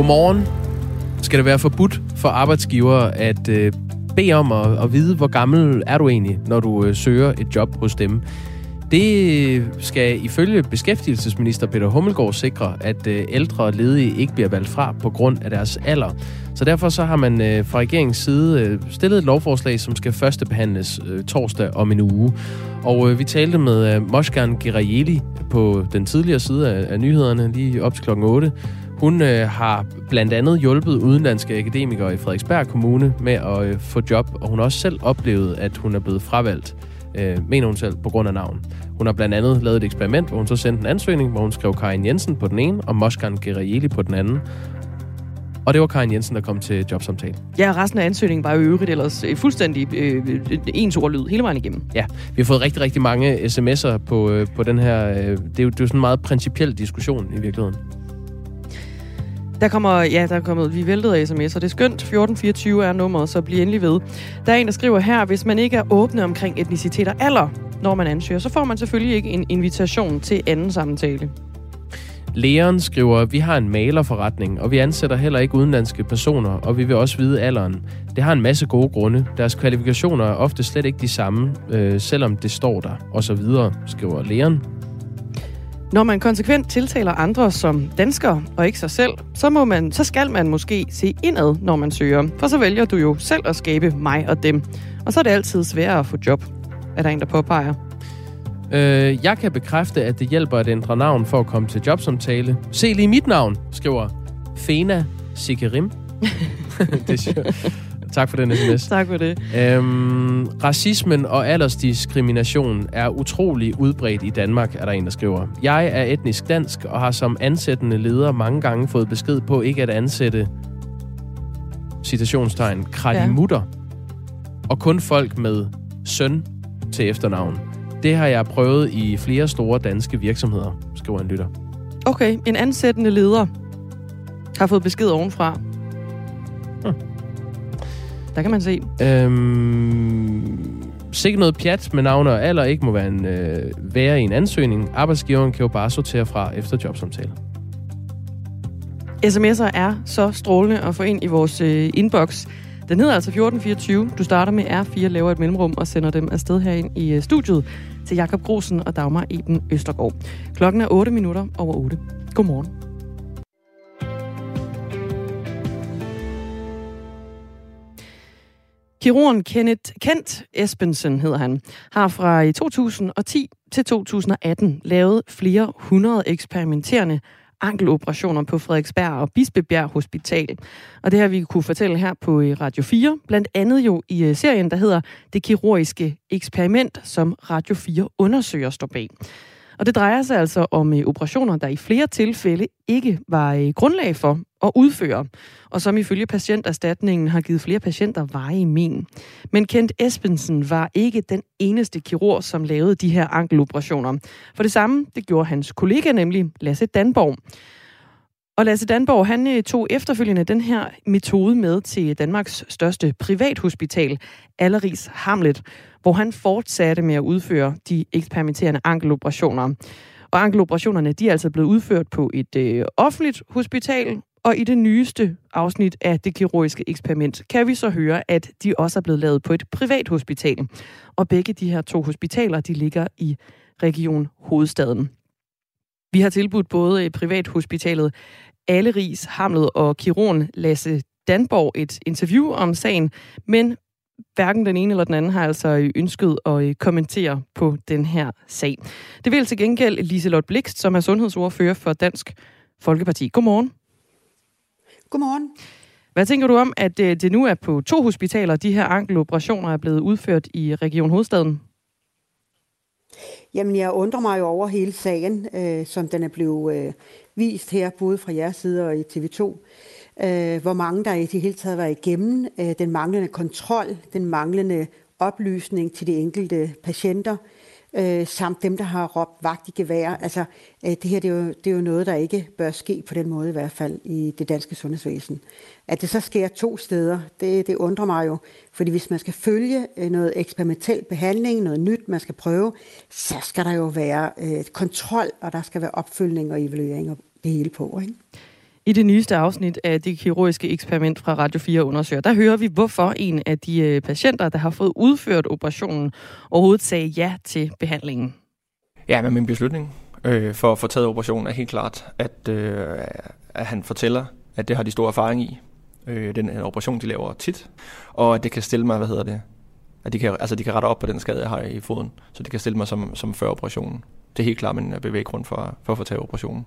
Godmorgen. Skal det være forbudt for arbejdsgivere at øh, bede om at, at vide, hvor gammel er du egentlig, når du øh, søger et job hos dem? Det skal ifølge beskæftigelsesminister Peter Hummelgaard sikre, at øh, ældre ledige ikke bliver valgt fra på grund af deres alder. Så derfor så har man øh, fra regeringens side øh, stillet et lovforslag, som skal førstebehandles øh, torsdag om en uge. Og øh, vi talte med øh, Moshkan Gerayeli på den tidligere side af, nyhederne, lige op til klokken 8. Hun øh, har blandt andet hjulpet udenlandske akademikere i Frederiksberg Kommune med at øh, få job, og hun har også selv oplevet, at hun er blevet fravalgt, øh, mener hun selv, på grund af navn. Hun har blandt andet lavet et eksperiment, hvor hun så sendte en ansøgning, hvor hun skrev Karin Jensen på den ene, og Moshkan Gerayeli på den anden. Og det var Karin Jensen, der kom til jobsamtale. Ja, resten af ansøgningen var jo øvrigt ellers øh, fuldstændig øh, ens ordlyd hele vejen igennem. Ja, vi har fået rigtig, rigtig mange sms'er på, øh, på den her... Øh, det, er jo, det er jo sådan en meget principiel diskussion i virkeligheden. Der kommer, ja, der er kommet, vi væltede af sms'er. Det er skønt. 1424 er nummeret, så bliv endelig ved. Der er en, der skriver her, hvis man ikke er åbne omkring etnicitet og alder, når man ansøger, så får man selvfølgelig ikke en invitation til anden samtale. Leon skriver, vi har en malerforretning, og vi ansætter heller ikke udenlandske personer, og vi vil også vide alderen. Det har en masse gode grunde. Deres kvalifikationer er ofte slet ikke de samme, øh, selvom det står der, og så videre, skriver Leon. Når man konsekvent tiltaler andre som danskere og ikke sig selv, så, må man, så skal man måske se indad, når man søger. For så vælger du jo selv at skabe mig og dem. Og så er det altid sværere at få job, er der en, der påpeger. Øh, jeg kan bekræfte, at det hjælper at ændre navn for at komme til jobsamtale. Se lige mit navn, skriver Fena Sikerim. det er Tak for den sms. tak for det. Øhm, racismen og aldersdiskrimination er utrolig udbredt i Danmark, er der en, der skriver. Jeg er etnisk dansk og har som ansættende leder mange gange fået besked på ikke at ansætte citationstegn, kradimutter, ja. og kun folk med søn til efternavn. Det har jeg prøvet i flere store danske virksomheder, skriver en lytter. Okay, en ansættende leder har fået besked ovenfra. Hmm. Der kan man se. Øhm, sikkert noget pjat med navn og alder ikke må være, en, øh, være i en ansøgning. Arbejdsgiveren kan jo bare sortere fra efter jobsamtale. SMS'er er så strålende at få ind i vores øh, inbox. Den hedder altså 1424. Du starter med R4, laver et mellemrum og sender dem afsted herind i øh, studiet til Jakob Grosen og Dagmar Eben Østergaard. Klokken er 8 minutter over 8. Godmorgen. Kirurgen Kenneth Kent Espensen hedder han, har fra øh, 2010 til 2018 lavet flere hundrede eksperimenterende ankeloperationer på Frederiksberg og Bispebjerg Hospital. Og det har vi kunne fortælle her på øh, Radio 4, blandt andet jo i øh, serien, der hedder Det kirurgiske eksperiment, som Radio 4 undersøger står bag. Og det drejer sig altså om operationer, der i flere tilfælde ikke var grundlag for at udføre, og som ifølge patienterstatningen har givet flere patienter veje i men. Men Kent Espensen var ikke den eneste kirurg, som lavede de her ankeloperationer. For det samme, det gjorde hans kollega, nemlig Lasse Danborg. Og Lasse Danborg, han øh, tog efterfølgende den her metode med til Danmarks største privathospital, Alleris Hamlet, hvor han fortsatte med at udføre de eksperimenterende ankeloperationer. Og ankeloperationerne, de er altså blevet udført på et øh, offentligt hospital, og i det nyeste afsnit af det kirurgiske eksperiment kan vi så høre, at de også er blevet lavet på et privat hospital. Og begge de her to hospitaler, de ligger i Region Hovedstaden. Vi har tilbudt både privathospitalet Alleris, Hamlet og kirurgen Lasse Danborg et interview om sagen, men hverken den ene eller den anden har altså ønsket at øh, kommentere på den her sag. Det vil til gengæld Liselot Blikst, som er sundhedsordfører for Dansk Folkeparti. Godmorgen. Godmorgen. Hvad tænker du om, at øh, det nu er på to hospitaler, de her ankeloperationer er blevet udført i Region Hovedstaden? Jamen, jeg undrer mig jo over hele sagen, øh, som den er blevet øh, vist her, både fra jeres side og i TV2 øh, hvor mange der i det hele taget var igennem, øh, den manglende kontrol, den manglende oplysning til de enkelte patienter, øh, Øh, samt dem, der har råbt vagt i gevær. Altså, øh, det her det er, jo, det er jo noget, der ikke bør ske på den måde i hvert fald i det danske sundhedsvæsen. At det så sker to steder, det, det undrer mig jo. Fordi hvis man skal følge øh, noget eksperimentel behandling, noget nyt, man skal prøve, så skal der jo være øh, kontrol, og der skal være opfølgning og evaluering og det hele på. Ikke? I det nyeste afsnit af det kirurgiske eksperiment fra Radio 4 undersøger, der hører vi, hvorfor en af de øh, patienter, der har fået udført operationen, overhovedet sagde ja til behandlingen. Ja, men min beslutning øh, for at få taget operationen er helt klart, at, øh, at han fortæller, at det har de stor erfaring i. Øh, den operation, de laver tit, og at det kan stille mig, hvad hedder det, at de kan, altså de kan rette op på den skade, jeg har i foden, så det kan stille mig som, som før operationen. Det er helt klart min øh, bevæggrund for, for at få taget operationen.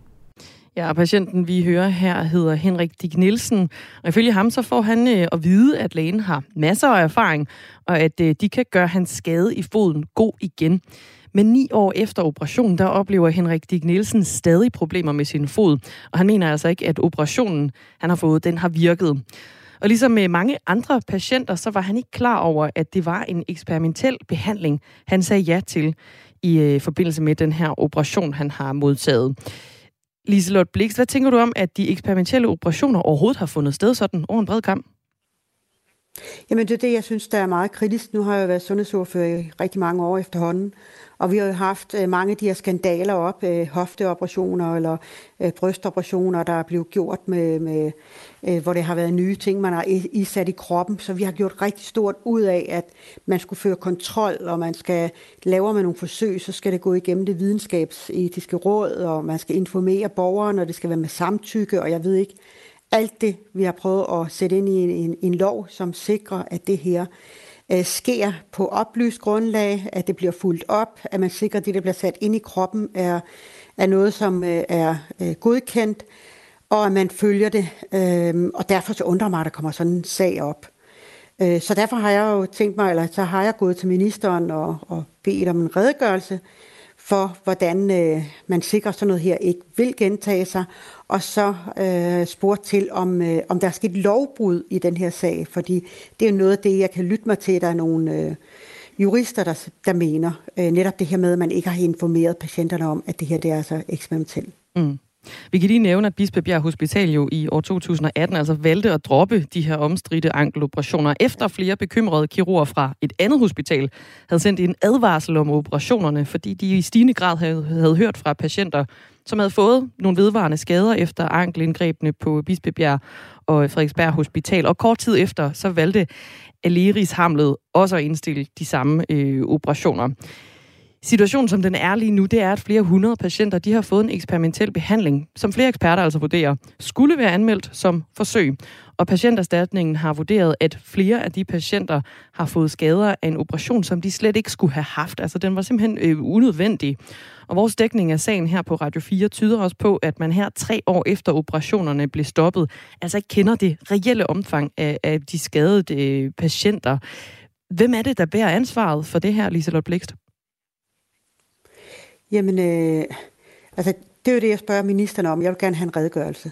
Ja, og patienten, vi hører her, hedder Henrik Dig Nielsen. Og ifølge ham, så får han øh, at vide, at lægen har masser af erfaring, og at øh, de kan gøre hans skade i foden god igen. Men ni år efter operationen, der oplever Henrik Dig Nielsen stadig problemer med sin fod. Og han mener altså ikke, at operationen, han har fået, den har virket. Og ligesom med mange andre patienter, så var han ikke klar over, at det var en eksperimentel behandling, han sagde ja til i øh, forbindelse med den her operation, han har modtaget. Liselotte Blix, hvad tænker du om, at de eksperimentelle operationer overhovedet har fundet sted sådan over en bred kamp? Jamen det er det, jeg synes, der er meget kritisk. Nu har jeg været sundhedsordfører i rigtig mange år efterhånden, og vi har jo haft øh, mange af de her skandaler op, øh, hofteoperationer eller øh, brystoperationer, der er blevet gjort med, med hvor det har været nye ting, man har isat i kroppen. Så vi har gjort rigtig stort ud af, at man skulle føre kontrol, og man skal lave med nogle forsøg, så skal det gå igennem det videnskabsetiske råd, og man skal informere borgeren, og det skal være med samtykke, og jeg ved ikke, alt det, vi har prøvet at sætte ind i en, en, en lov, som sikrer, at det her øh, sker på oplyst grundlag, at det bliver fuldt op, at man sikrer, at det, der bliver sat ind i kroppen, er, er noget, som øh, er øh, godkendt, og at man følger det. Øh, og derfor så undrer mig, at der kommer sådan en sag op. Øh, så derfor har jeg jo tænkt mig, eller så har jeg gået til ministeren og, og bedt om en redegørelse for, hvordan øh, man sikrer sådan noget her ikke vil gentage sig, og så øh, spurgt til, om, øh, om der er sket lovbrud i den her sag, fordi det er jo noget af det, jeg kan lytte mig til, der er nogle øh, jurister, der, der mener øh, netop det her med, at man ikke har informeret patienterne om, at det her det er altså eksperimentelt. Mm. Vi kan lige nævne, at Bispebjerg Hospital jo i år 2018 altså valgte at droppe de her omstridte ankeloperationer, efter flere bekymrede kirurger fra et andet hospital havde sendt en advarsel om operationerne, fordi de i stigende grad havde, havde hørt fra patienter, som havde fået nogle vedvarende skader efter ankelindgrebene på Bispebjerg og Frederiksberg Hospital. Og kort tid efter, så valgte Aleris Hamlet også at indstille de samme øh, operationer. Situationen, som den er lige nu, det er, at flere hundrede patienter de har fået en eksperimentel behandling, som flere eksperter altså vurderer, skulle være anmeldt som forsøg. Og patienterstatningen har vurderet, at flere af de patienter har fået skader af en operation, som de slet ikke skulle have haft. Altså, den var simpelthen øh, unødvendig. Og vores dækning af sagen her på Radio 4 tyder også på, at man her tre år efter operationerne blev stoppet, altså ikke kender det reelle omfang af, af de skadede øh, patienter. Hvem er det, der bærer ansvaret for det her, Liselotte Blikst? Jamen, øh, altså, det er jo det, jeg spørger ministeren om. Jeg vil gerne have en redegørelse.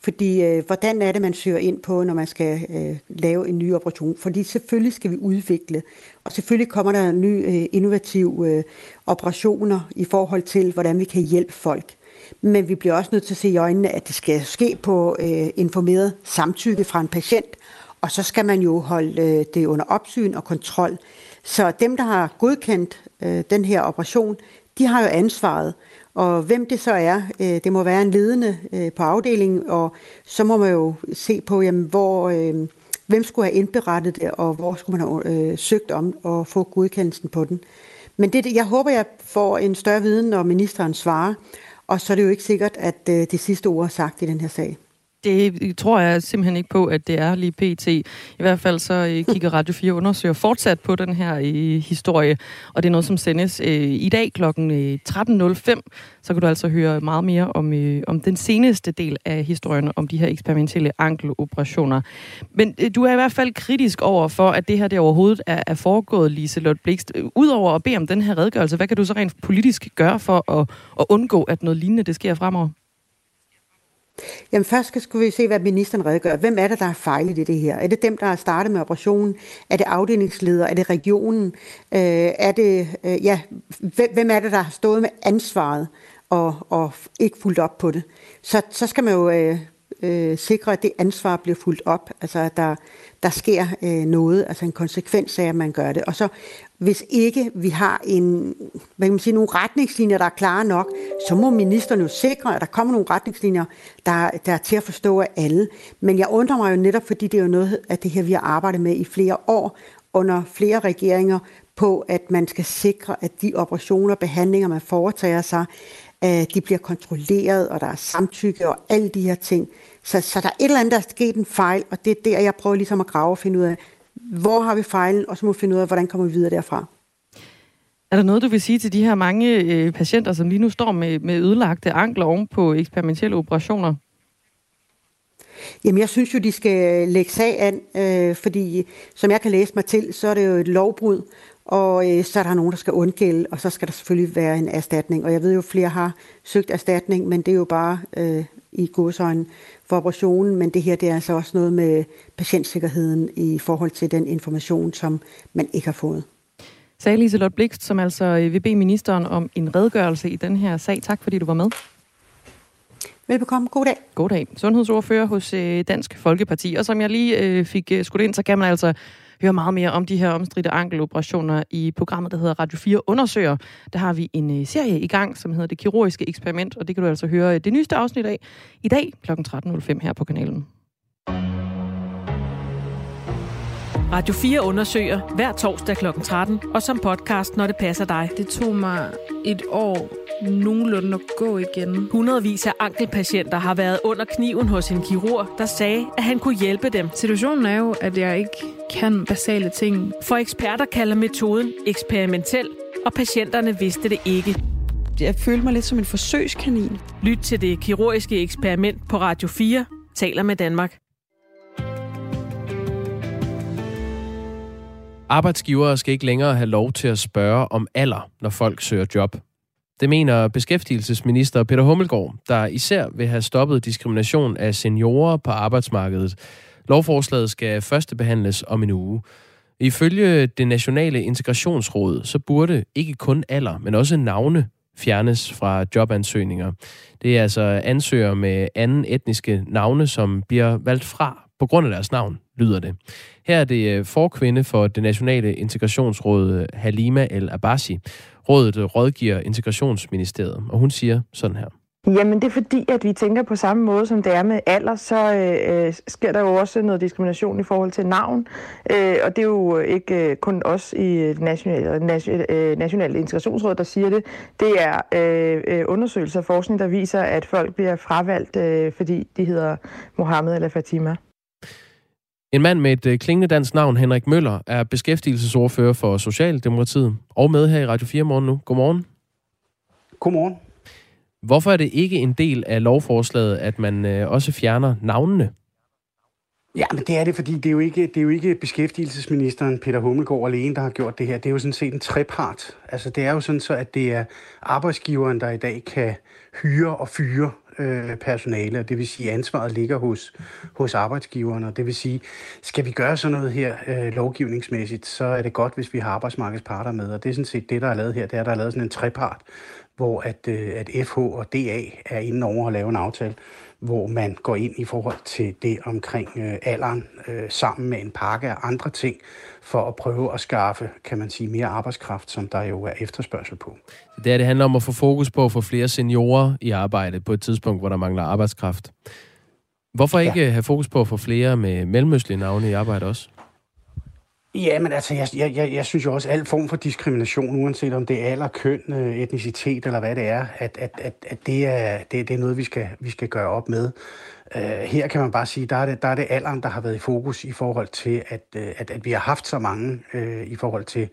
Fordi øh, hvordan er det, man søger ind på, når man skal øh, lave en ny operation? Fordi selvfølgelig skal vi udvikle, og selvfølgelig kommer der nye øh, innovative øh, operationer i forhold til, hvordan vi kan hjælpe folk. Men vi bliver også nødt til at se i øjnene, at det skal ske på øh, informeret samtykke fra en patient, og så skal man jo holde øh, det under opsyn og kontrol. Så dem, der har godkendt øh, den her operation, de har jo ansvaret. Og hvem det så er, øh, det må være en ledende øh, på afdelingen, og så må man jo se på, jamen, hvor, øh, hvem skulle have indberettet det, og hvor skulle man have øh, søgt om at få godkendelsen på den. Men det, jeg håber, jeg får en større viden, når ministeren svarer, og så er det jo ikke sikkert, at øh, det sidste ord er sagt i den her sag. Det tror jeg simpelthen ikke på, at det er lige pt. I hvert fald så øh, kigger Radio 4 undersøger fortsat på den her øh, historie, og det er noget, som sendes øh, i dag kl. 13.05. Så kan du altså høre meget mere om, om den seneste del af historien om de her eksperimentelle ankeloperationer. Men du er i hvert fald kritisk over for, at det her det overhovedet er, er foregået, Liselotte Blikst. Udover at bede om den her redegørelse, hvad kan du så rent politisk gøre for at, at undgå, at noget lignende det sker fremover? Jamen først skal vi se, hvad ministeren redegør. Hvem er det, der har fejlet i det her? Er det dem, der har startet med operationen? Er det afdelingsleder? Er det regionen? Øh, er det, øh, ja, hvem er det, der har stået med ansvaret og, og ikke fulgt op på det? Så, så skal man jo øh, øh, sikre, at det ansvar bliver fuldt op, altså at der, der sker øh, noget, altså en konsekvens af, at man gør det. Og så hvis ikke vi har en, hvad kan man sige, nogle retningslinjer, der er klare nok, så må ministeren jo sikre, at der kommer nogle retningslinjer, der, der er til at forstå af alle. Men jeg undrer mig jo netop, fordi det er jo noget af det her, vi har arbejdet med i flere år, under flere regeringer, på at man skal sikre, at de operationer og behandlinger, man foretager sig, de bliver kontrolleret, og der er samtykke og alle de her ting. Så, så der er et eller andet, der er sket en fejl, og det er der, jeg prøver ligesom at grave og finde ud af, hvor har vi fejlen, og så må vi finde ud af, hvordan kommer vi videre derfra. Er der noget, du vil sige til de her mange øh, patienter, som lige nu står med, med ødelagte ankler oven på eksperimentelle operationer? Jamen, jeg synes jo, de skal lægge sag an, øh, fordi som jeg kan læse mig til, så er det jo et lovbrud, og øh, så er der nogen, der skal undgælde, og så skal der selvfølgelig være en erstatning. Og jeg ved jo, flere har søgt erstatning, men det er jo bare øh, i godsøjne for operationen, men det her det er altså også noget med patientsikkerheden i forhold til den information, som man ikke har fået. Sagde Liselotte Blikst, som altså øh, vil bede ministeren om en redegørelse i den her sag. Tak fordi du var med. Velbekomme. God dag. God dag. Sundhedsordfører hos øh, Dansk Folkeparti. Og som jeg lige øh, fik skudt ind, så kan man altså høre meget mere om de her omstridte ankeloperationer i programmet, der hedder Radio 4 Undersøger. Der har vi en øh, serie i gang, som hedder Det Kirurgiske Eksperiment, og det kan du altså høre øh, det nyeste afsnit af i dag kl. 13.05 her på kanalen. Radio 4 undersøger hver torsdag kl. 13, og som podcast, når det passer dig. Det tog mig et år nogenlunde at gå igen. Hundredvis af ankelpatienter har været under kniven hos en kirurg, der sagde, at han kunne hjælpe dem. Situationen er jo, at jeg ikke kan basale ting. For eksperter kalder metoden eksperimentel, og patienterne vidste det ikke. Jeg følte mig lidt som en forsøgskanin. Lyt til det kirurgiske eksperiment på Radio 4, taler med Danmark. Arbejdsgivere skal ikke længere have lov til at spørge om alder, når folk søger job. Det mener beskæftigelsesminister Peter Hummelgaard, der især vil have stoppet diskrimination af seniorer på arbejdsmarkedet. Lovforslaget skal første behandles om en uge. Ifølge det nationale integrationsråd, så burde ikke kun alder, men også navne fjernes fra jobansøgninger. Det er altså ansøgere med anden etniske navne, som bliver valgt fra på grund af deres navn, lyder det. Her er det øh, forkvinde for det nationale integrationsråd øh, Halima El Abassi. Rådet øh, rådgiver integrationsministeriet, og hun siger sådan her. Jamen det er fordi, at vi tænker på samme måde, som det er med alder, så øh, sker der jo også noget diskrimination i forhold til navn. Øh, og det er jo ikke øh, kun os i det nationale, nationale, nationale integrationsråd, der siger det. Det er øh, undersøgelser og forskning, der viser, at folk bliver fravalgt, øh, fordi de hedder Mohammed eller Fatima. En mand med et øh, klingende dansk navn, Henrik Møller, er beskæftigelsesordfører for Socialdemokratiet og med her i Radio 4 morgen nu. Godmorgen. Godmorgen. Hvorfor er det ikke en del af lovforslaget, at man øh, også fjerner navnene? Ja, men det er det, fordi det er jo ikke, det er jo ikke beskæftigelsesministeren Peter Hummelgaard alene, der har gjort det her. Det er jo sådan set en trepart. Altså det er jo sådan så, at det er arbejdsgiveren, der i dag kan hyre og fyre øh, personale, og det vil sige, at ansvaret ligger hos, hos arbejdsgiverne, og det vil sige, skal vi gøre sådan noget her øh, lovgivningsmæssigt, så er det godt, hvis vi har arbejdsmarkedsparter med, og det er sådan set det, der er lavet her, det er, der er lavet sådan en trepart, hvor at, øh, at FH og DA er inde over at lave en aftale, hvor man går ind i forhold til det omkring øh, alderen, øh, sammen med en pakke af andre ting, for at prøve at skaffe, kan man sige, mere arbejdskraft, som der jo er efterspørgsel på. Det er, det handler om at få fokus på at få flere seniorer i arbejde på et tidspunkt, hvor der mangler arbejdskraft. Hvorfor ikke ja. have fokus på at få flere med mellemøstlige navne i arbejde også? Ja, men altså, jeg, jeg, jeg, jeg synes jo også, at al form for diskrimination, uanset om det er alder, køn, øh, etnicitet eller hvad det er, at, at, at, at det, er, det, det er noget, vi skal, vi skal gøre op med. Uh, her kan man bare sige, der er det, der er det alderen, der har været i fokus i forhold til, at, uh, at, at vi har haft så mange uh, i forhold til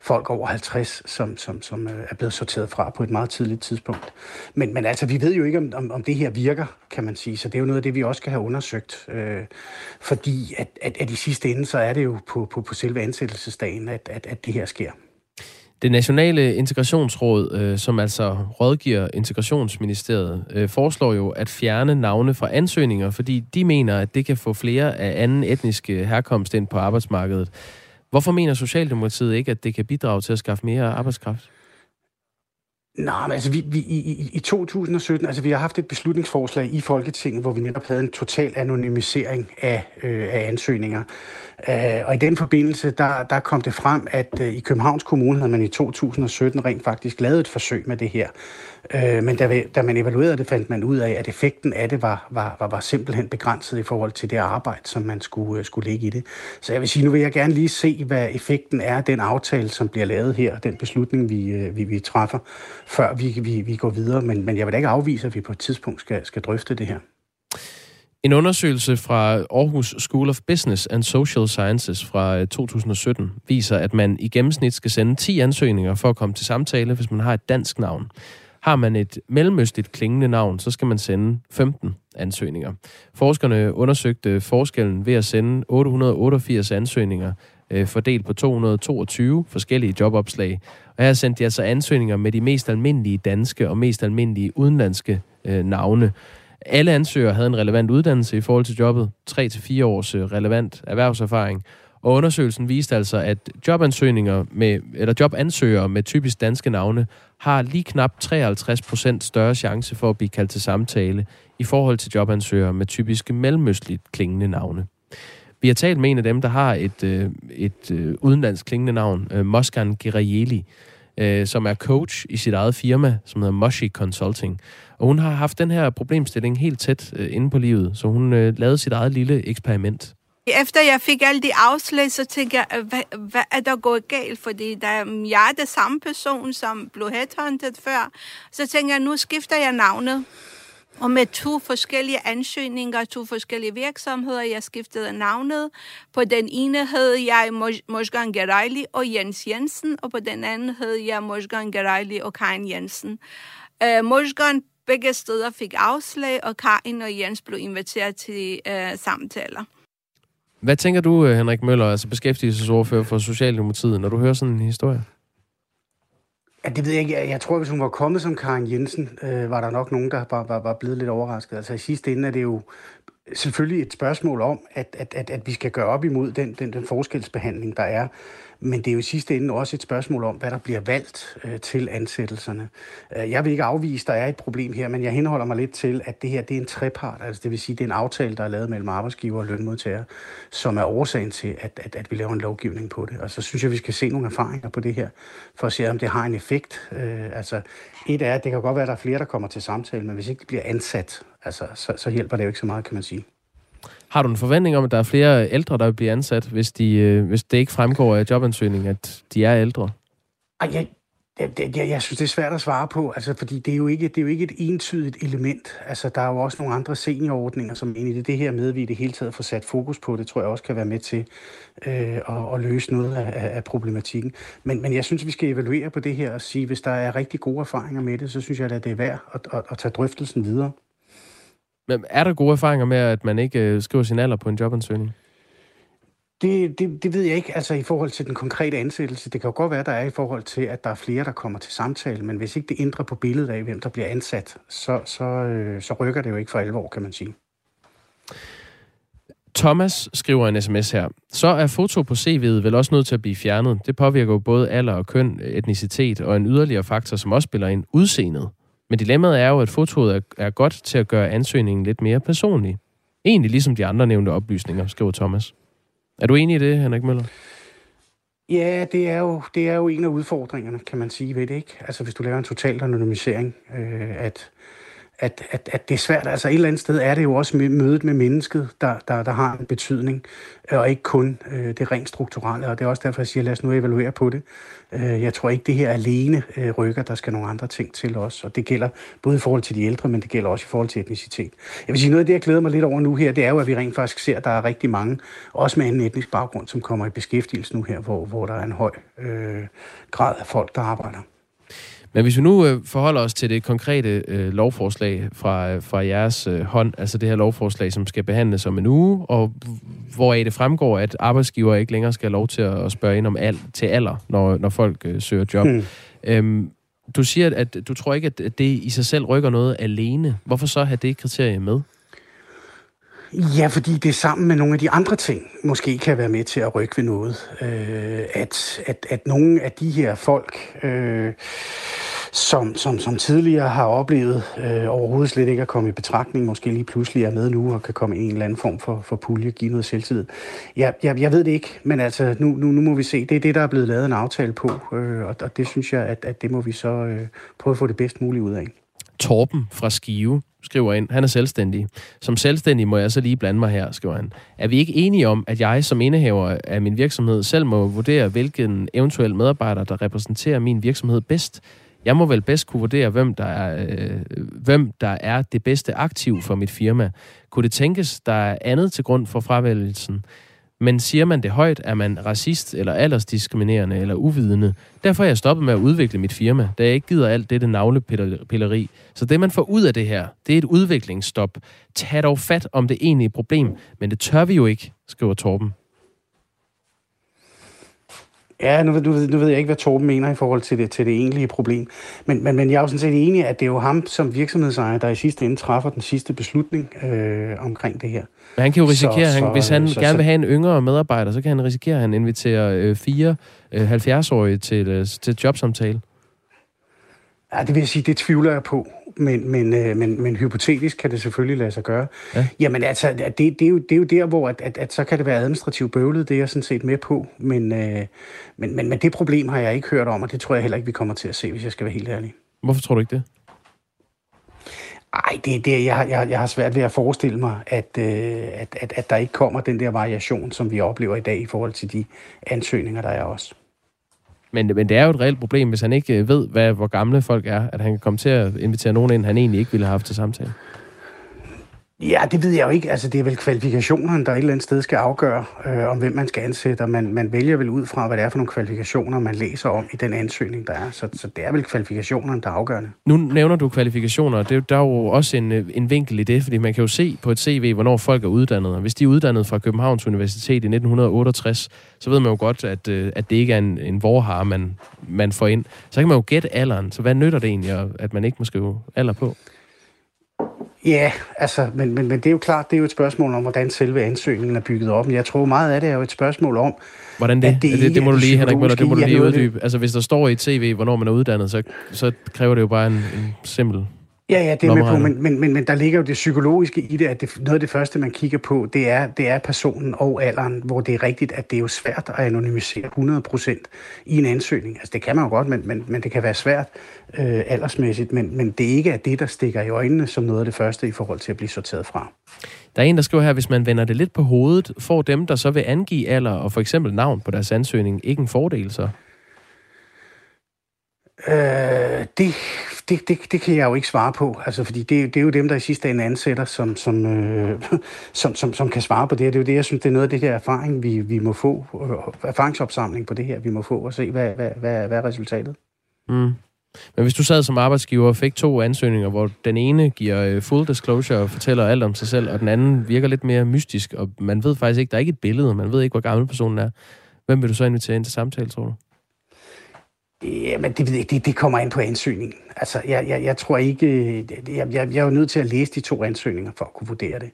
folk over 50, som, som, som uh, er blevet sorteret fra på et meget tidligt tidspunkt. Men, men altså, vi ved jo ikke, om, om, om det her virker, kan man sige, så det er jo noget af det, vi også skal have undersøgt. Uh, fordi at, at, at i sidste ende, så er det jo på, på, på selve ansættelsesdagen, at, at, at det her sker. Det nationale integrationsråd, øh, som altså rådgiver integrationsministeriet, øh, foreslår jo at fjerne navne fra ansøgninger, fordi de mener, at det kan få flere af anden etnisk øh, herkomst ind på arbejdsmarkedet. Hvorfor mener Socialdemokratiet ikke, at det kan bidrage til at skaffe mere arbejdskraft? Nej, men altså vi, vi, i, i 2017, altså vi har haft et beslutningsforslag i Folketinget, hvor vi netop havde en total anonymisering af, øh, af ansøgninger. Øh, og i den forbindelse, der, der kom det frem, at øh, i Københavns Kommune havde man i 2017 rent faktisk lavet et forsøg med det her. Øh, men da, da man evaluerede det, fandt man ud af, at effekten af det var, var, var, var simpelthen begrænset i forhold til det arbejde, som man skulle, øh, skulle lægge i det. Så jeg vil sige, nu vil jeg gerne lige se, hvad effekten er af den aftale, som bliver lavet her, den beslutning, vi, øh, vi, vi træffer, før vi, vi, vi går videre. Men, men jeg vil da ikke afvise, at vi på et tidspunkt skal, skal drøfte det her. En undersøgelse fra Aarhus School of Business and Social Sciences fra øh, 2017 viser, at man i gennemsnit skal sende 10 ansøgninger for at komme til samtale, hvis man har et dansk navn. Har man et mellemøstligt klingende navn, så skal man sende 15 ansøgninger. Forskerne undersøgte forskellen ved at sende 888 ansøgninger øh, fordelt på 222 forskellige jobopslag. Og her sendte de altså ansøgninger med de mest almindelige danske og mest almindelige udenlandske øh, navne. Alle ansøgere havde en relevant uddannelse i forhold til jobbet, 3-4 års øh, relevant erhvervserfaring, og undersøgelsen viste altså, at jobansøgninger med, eller jobansøgere med typisk danske navne har lige knap 53 procent større chance for at blive kaldt til samtale i forhold til jobansøgere med typiske mellemøstligt klingende navne. Vi har talt med en af dem, der har et, øh, et øh, udenlandsk klingende navn, øh, Moskan Gerayeli, øh, som er coach i sit eget firma, som hedder Moshi Consulting. Og hun har haft den her problemstilling helt tæt øh, inde på livet, så hun lavede sit eget lille eksperiment. Efter jeg fik alle de afslag, så tænkte jeg, øh, hvad, hvad er der gået galt? Fordi der, mm, jeg er det samme person, som blev headhunted før. Så tænkte jeg, nu skifter jeg navnet. Og med to forskellige ansøgninger, to forskellige virksomheder, jeg skiftede navnet. På den ene hed jeg Mosgan Gerejli og Jens Jensen, og på den anden hed jeg Mosgan Gerejli og Karin Jensen. Øh, uh, Mosgan begge steder fik afslag, og Karin og Jens blev inviteret til uh, samtaler. Hvad tænker du, øh, Henrik Møller, altså beskæftigelsesordfører for Socialdemokratiet, når du hører sådan en historie? Ja, det ved jeg ikke. Jeg tror, hvis hun var kommet som Karen Jensen, øh, var der nok nogen, der var, var, var blevet lidt overrasket. Altså i sidste ende er det jo selvfølgelig et spørgsmål om, at, at, at, at vi skal gøre op imod den, den, den forskelsbehandling, der er men det er jo i sidste ende også et spørgsmål om, hvad der bliver valgt øh, til ansættelserne. Øh, jeg vil ikke afvise, at der er et problem her, men jeg henholder mig lidt til, at det her det er en trepart. Altså det vil sige, det er en aftale, der er lavet mellem arbejdsgiver og lønmodtager, som er årsagen til, at, at, at vi laver en lovgivning på det. Og så synes jeg, vi skal se nogle erfaringer på det her, for at se, om det har en effekt. Øh, altså et er, at det kan godt være, at der er flere, der kommer til samtale, men hvis ikke de bliver ansat, altså, så, så hjælper det jo ikke så meget, kan man sige. Har du en forventning om, at der er flere ældre, der vil blive ansat, hvis, de, øh, hvis det ikke fremgår af jobansøgningen, at de er ældre? Ej, jeg, jeg, jeg, jeg synes, det er svært at svare på, altså, fordi det er, jo ikke, det er jo ikke et entydigt element. Altså, der er jo også nogle andre seniorordninger, som egentlig det, det her med, at vi i det hele taget får sat fokus på, det tror jeg også kan være med til øh, at, at løse noget af, af problematikken. Men, men jeg synes, vi skal evaluere på det her og sige, hvis der er rigtig gode erfaringer med det, så synes jeg, at det er værd at, at, at tage drøftelsen videre. Men er der gode erfaringer med, at man ikke øh, skriver sin alder på en jobansøgning? Det, det, det ved jeg ikke, altså i forhold til den konkrete ansættelse. Det kan jo godt være, der er i forhold til, at der er flere, der kommer til samtale, men hvis ikke det ændrer på billedet af, hvem der bliver ansat, så, så, øh, så rykker det jo ikke for alvor, kan man sige. Thomas skriver en sms her. Så er foto på CV'et vel også nødt til at blive fjernet. Det påvirker jo både alder og køn, etnicitet og en yderligere faktor, som også spiller ind, udseendet. Men dilemmaet er jo, at fotoet er, er godt til at gøre ansøgningen lidt mere personlig. Egentlig ligesom de andre nævnte oplysninger, skriver Thomas. Er du enig i det, Henrik Møller? Ja, det er, jo, det er jo en af udfordringerne, kan man sige, ved det ikke? Altså hvis du laver en total anonymisering, øh, at at, at, at det er svært. Altså et eller andet sted er det jo også mødet med mennesket, der, der, der har en betydning, øh, og ikke kun øh, det rent strukturelle. Og det er også derfor, jeg siger, lad os nu evaluere på det. Øh, jeg tror ikke, det her alene øh, rykker. Der skal nogle andre ting til os. Og det gælder både i forhold til de ældre, men det gælder også i forhold til etnicitet. Jeg vil sige, noget af det, jeg glæder mig lidt over nu her, det er jo, at vi rent faktisk ser, at der er rigtig mange, også med anden etnisk baggrund, som kommer i beskæftigelse nu her, hvor, hvor der er en høj øh, grad af folk, der arbejder. Men hvis vi nu øh, forholder os til det konkrete øh, lovforslag fra, øh, fra jeres øh, hånd, altså det her lovforslag, som skal behandles om en uge, og hvor det fremgår, at arbejdsgiver ikke længere skal have lov til at, spørge ind om al, til alder, når, når folk øh, søger job. Hmm. Øhm, du siger, at du tror ikke, at det i sig selv rykker noget alene. Hvorfor så have det kriterie med? Ja, fordi det sammen med nogle af de andre ting måske kan være med til at rykke ved noget. Øh, at, at, at nogle af de her folk... Øh, som, som, som tidligere har oplevet øh, overhovedet slet ikke at komme i betragtning, måske lige pludselig er med nu og kan komme i en eller anden form for, for pulje, give noget selvtid. Jeg, jeg, jeg ved det ikke, men altså nu, nu, nu må vi se. Det er det, der er blevet lavet en aftale på, øh, og, og det synes jeg, at, at det må vi så øh, prøve at få det bedst muligt ud af. Torben fra Skive skriver ind, han er selvstændig. Som selvstændig må jeg så lige blande mig her, skriver han. Er vi ikke enige om, at jeg som indehaver af min virksomhed selv må vurdere, hvilken eventuel medarbejder, der repræsenterer min virksomhed bedst? Jeg må vel bedst kunne vurdere, hvem der er, øh, hvem der er det bedste aktiv for mit firma. Kunne det tænkes, der er andet til grund for fravælgelsen? Men siger man det højt, er man racist eller aldersdiskriminerende eller uvidende. Derfor er jeg stoppet med at udvikle mit firma, da jeg ikke gider alt dette navlepilleri. Så det, man får ud af det her, det er et udviklingsstop. Tag dog fat om det egentlige problem, men det tør vi jo ikke, skriver Torben. Ja, nu, nu, nu ved jeg ikke, hvad Torben mener i forhold til det, til det egentlige problem. Men, men, men jeg er jo sådan set enig, at det er jo ham som virksomhedsejer, der i sidste ende træffer den sidste beslutning øh, omkring det her. Men han kan jo risikere, så, han, hvis han så, gerne så, vil have en yngre medarbejder, så kan han risikere, at han inviterer øh, fire øh, 70-årige til, øh, til jobsamtale. Ja, det vil jeg sige, det tvivler jeg på. Men, men, øh, men, men hypotetisk kan det selvfølgelig lade sig gøre. Ja. Jamen altså, det, det, er jo, det er jo der, hvor at, at, at så kan det være administrativt bøvlet, det er jeg sådan set med på. Men, øh, men, men, men det problem har jeg ikke hørt om, og det tror jeg heller ikke, vi kommer til at se, hvis jeg skal være helt ærlig. Hvorfor tror du ikke det? Ej, det, det, jeg, jeg, jeg har svært ved at forestille mig, at, øh, at, at, at der ikke kommer den der variation, som vi oplever i dag i forhold til de ansøgninger, der er også. Men, men det er jo et reelt problem, hvis han ikke øh, ved, hvad, hvor gamle folk er, at han kan komme til at invitere nogen ind, han egentlig ikke ville have haft til samtale. Ja, det ved jeg jo ikke. Altså, det er vel kvalifikationerne, der et eller andet sted skal afgøre, øh, om hvem man skal ansætte, og man, man vælger vel ud fra, hvad det er for nogle kvalifikationer, man læser om i den ansøgning, der er. Så, så det er vel kvalifikationerne, der er afgørende. Nu nævner du kvalifikationer, og det, der er jo også en, øh, en vinkel i det, fordi man kan jo se på et CV, hvornår folk er uddannet. Og hvis de er uddannet fra Københavns Universitet i 1968, så ved man jo godt, at, øh, at det ikke er en, en vorhar, man, man får ind. Så kan man jo gætte alderen. Så hvad nytter det egentlig, at man ikke må skrive alder på? Ja, altså, men, men, men det er jo klart, det er jo et spørgsmål om, hvordan selve ansøgningen er bygget op. Men jeg tror meget af det er jo et spørgsmål om, Hvordan det? det, det, det må du lige, Henrik Møller, det må du lige uddybe. Altså, hvis der står i et CV, hvornår man er uddannet, så, så kræver det jo bare en, en simpel Ja, ja, det er med på, men, men, men, men der ligger jo det psykologiske i det, at det, noget af det første, man kigger på, det er, det er personen og alderen, hvor det er rigtigt, at det er jo svært at anonymisere 100% i en ansøgning. Altså det kan man jo godt, men, men, men det kan være svært øh, aldersmæssigt, men, men det ikke er det, der stikker i øjnene som noget af det første i forhold til at blive sorteret fra. Der er en, der skriver her, hvis man vender det lidt på hovedet, får dem, der så vil angive alder og for eksempel navn på deres ansøgning, ikke en fordel så? Øh, det, det, det, det kan jeg jo ikke svare på, altså, fordi det, det er jo dem, der i sidste ende ansætter, som, som, øh, som, som, som kan svare på det. Det er jo det, jeg synes, det er noget af det der erfaring, vi, vi må få, øh, erfaringsopsamling på det her, vi må få og se, hvad, hvad, hvad, hvad er resultatet. Mm. Men hvis du sad som arbejdsgiver og fik to ansøgninger, hvor den ene giver øh, full disclosure og fortæller alt om sig selv, og den anden virker lidt mere mystisk, og man ved faktisk ikke, der er ikke et billede, man ved ikke, hvor gammel personen er, hvem vil du så invitere ind til samtale, tror du? Jamen, det, det, det kommer ind på ansøgningen. Altså, jeg, jeg, jeg tror ikke... Jeg, jeg, jeg er jo nødt til at læse de to ansøgninger for at kunne vurdere det.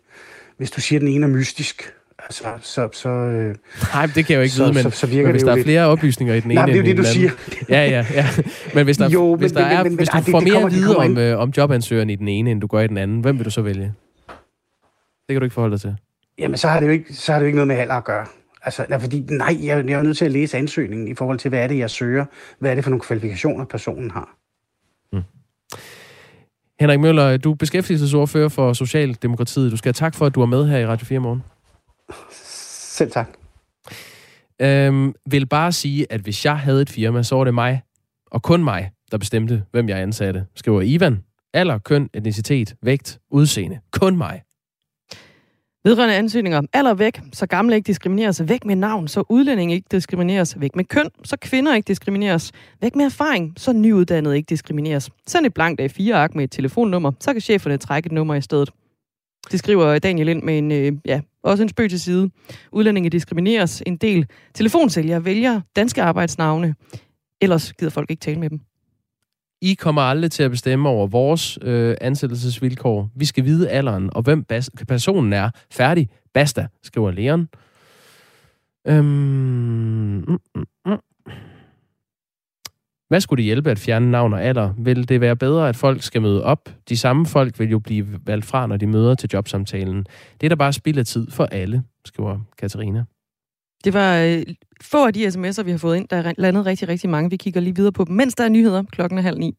Hvis du siger, at den ene er mystisk, altså, så... så øh, Nej, det kan jeg jo ikke så, vide, men, så, så virker men hvis det der er lidt... flere oplysninger i den ene Nej, det er jo det, du siger. Ja, ja, ja. Men hvis, der, jo, hvis, der men, er, men, hvis du ej, får det, mere at vide om, øh, om jobansøgeren i den ene, end du gør i den anden, hvem vil du så vælge? Det kan du ikke forholde dig til. Jamen, så har det jo ikke, så har det jo ikke noget med alder at gøre. Altså, fordi, nej, jeg, jeg er nødt til at læse ansøgningen i forhold til, hvad er det, jeg søger? Hvad er det for nogle kvalifikationer, personen har? Mm. Henrik Møller, du er beskæftigelsesordfører for Socialdemokratiet. Du skal have tak for, at du er med her i Radio 4 morgen. Selv tak. Øhm, vil bare sige, at hvis jeg havde et firma, så var det mig, og kun mig, der bestemte, hvem jeg ansatte. Skriver Ivan. Alder, køn, etnicitet, vægt, udseende. Kun mig. Vedrørende ansøgninger, alder væk, så gamle ikke diskrimineres, væk med navn, så udlænding ikke diskrimineres, væk med køn, så kvinder ikke diskrimineres, væk med erfaring, så nyuddannede ikke diskrimineres. Send et blankt A4-ark med et telefonnummer, så kan cheferne trække et nummer i stedet. Det skriver Daniel ind med en, øh, ja, også en spøg til side. Udlændinge diskrimineres en del. Telefonsælgere vælger danske arbejdsnavne, ellers gider folk ikke tale med dem. I kommer aldrig til at bestemme over vores øh, ansættelsesvilkår. Vi skal vide alderen, og hvem bas- personen er. Færdig. Basta, skriver Leon. Øhm, mm, mm, mm. Hvad skulle det hjælpe at fjerne navn og alder? Vil det være bedre, at folk skal møde op? De samme folk vil jo blive valgt fra, når de møder til jobsamtalen. Det er da bare spild af tid for alle, skriver Katarina. Det var øh, få af de sms'er, vi har fået ind. Der er landet rigtig, rigtig mange. Vi kigger lige videre på dem, mens der er nyheder. Klokken er halv ni.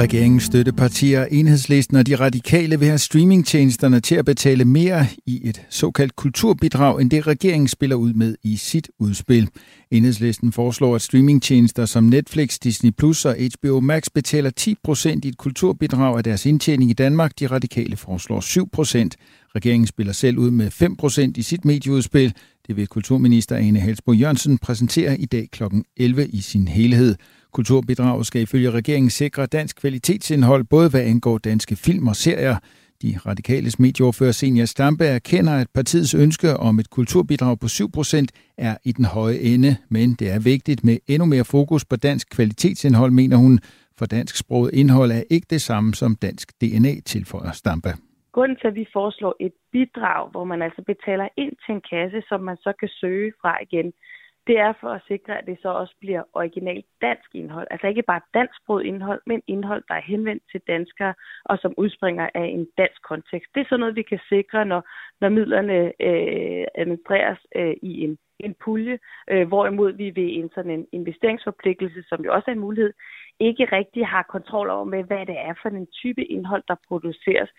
Regeringens støttepartier, enhedslisten og de radikale vil have streamingtjenesterne til at betale mere i et såkaldt kulturbidrag, end det regeringen spiller ud med i sit udspil. Enhedslisten foreslår, at streamingtjenester som Netflix, Disney Plus og HBO Max betaler 10% i et kulturbidrag af deres indtjening i Danmark. De radikale foreslår 7%. Regeringen spiller selv ud med 5% i sit medieudspil. Det vil kulturminister Ane Halsbo Jørgensen præsentere i dag kl. 11 i sin helhed. Kulturbidraget skal ifølge regeringen sikre dansk kvalitetsindhold, både hvad angår danske film og serier. De radikales medieordfører Senior Stampe erkender, at partiets ønske om et kulturbidrag på 7% er i den høje ende, men det er vigtigt med endnu mere fokus på dansk kvalitetsindhold, mener hun, for dansk sproget indhold er ikke det samme som dansk DNA, tilføjer Stampe. Grunden til, at vi foreslår et bidrag, hvor man altså betaler ind til en kasse, som man så kan søge fra igen, det er for at sikre, at det så også bliver originalt dansk indhold. Altså ikke bare dansksproget indhold, men indhold, der er henvendt til danskere og som udspringer af en dansk kontekst. Det er sådan noget, vi kan sikre, når, når midlerne øh, administreres øh, i en, en pulje, øh, hvorimod vi ved en sådan en investeringsforpligtelse, som jo også er en mulighed, ikke rigtig har kontrol over med, hvad det er for en type indhold, der produceres.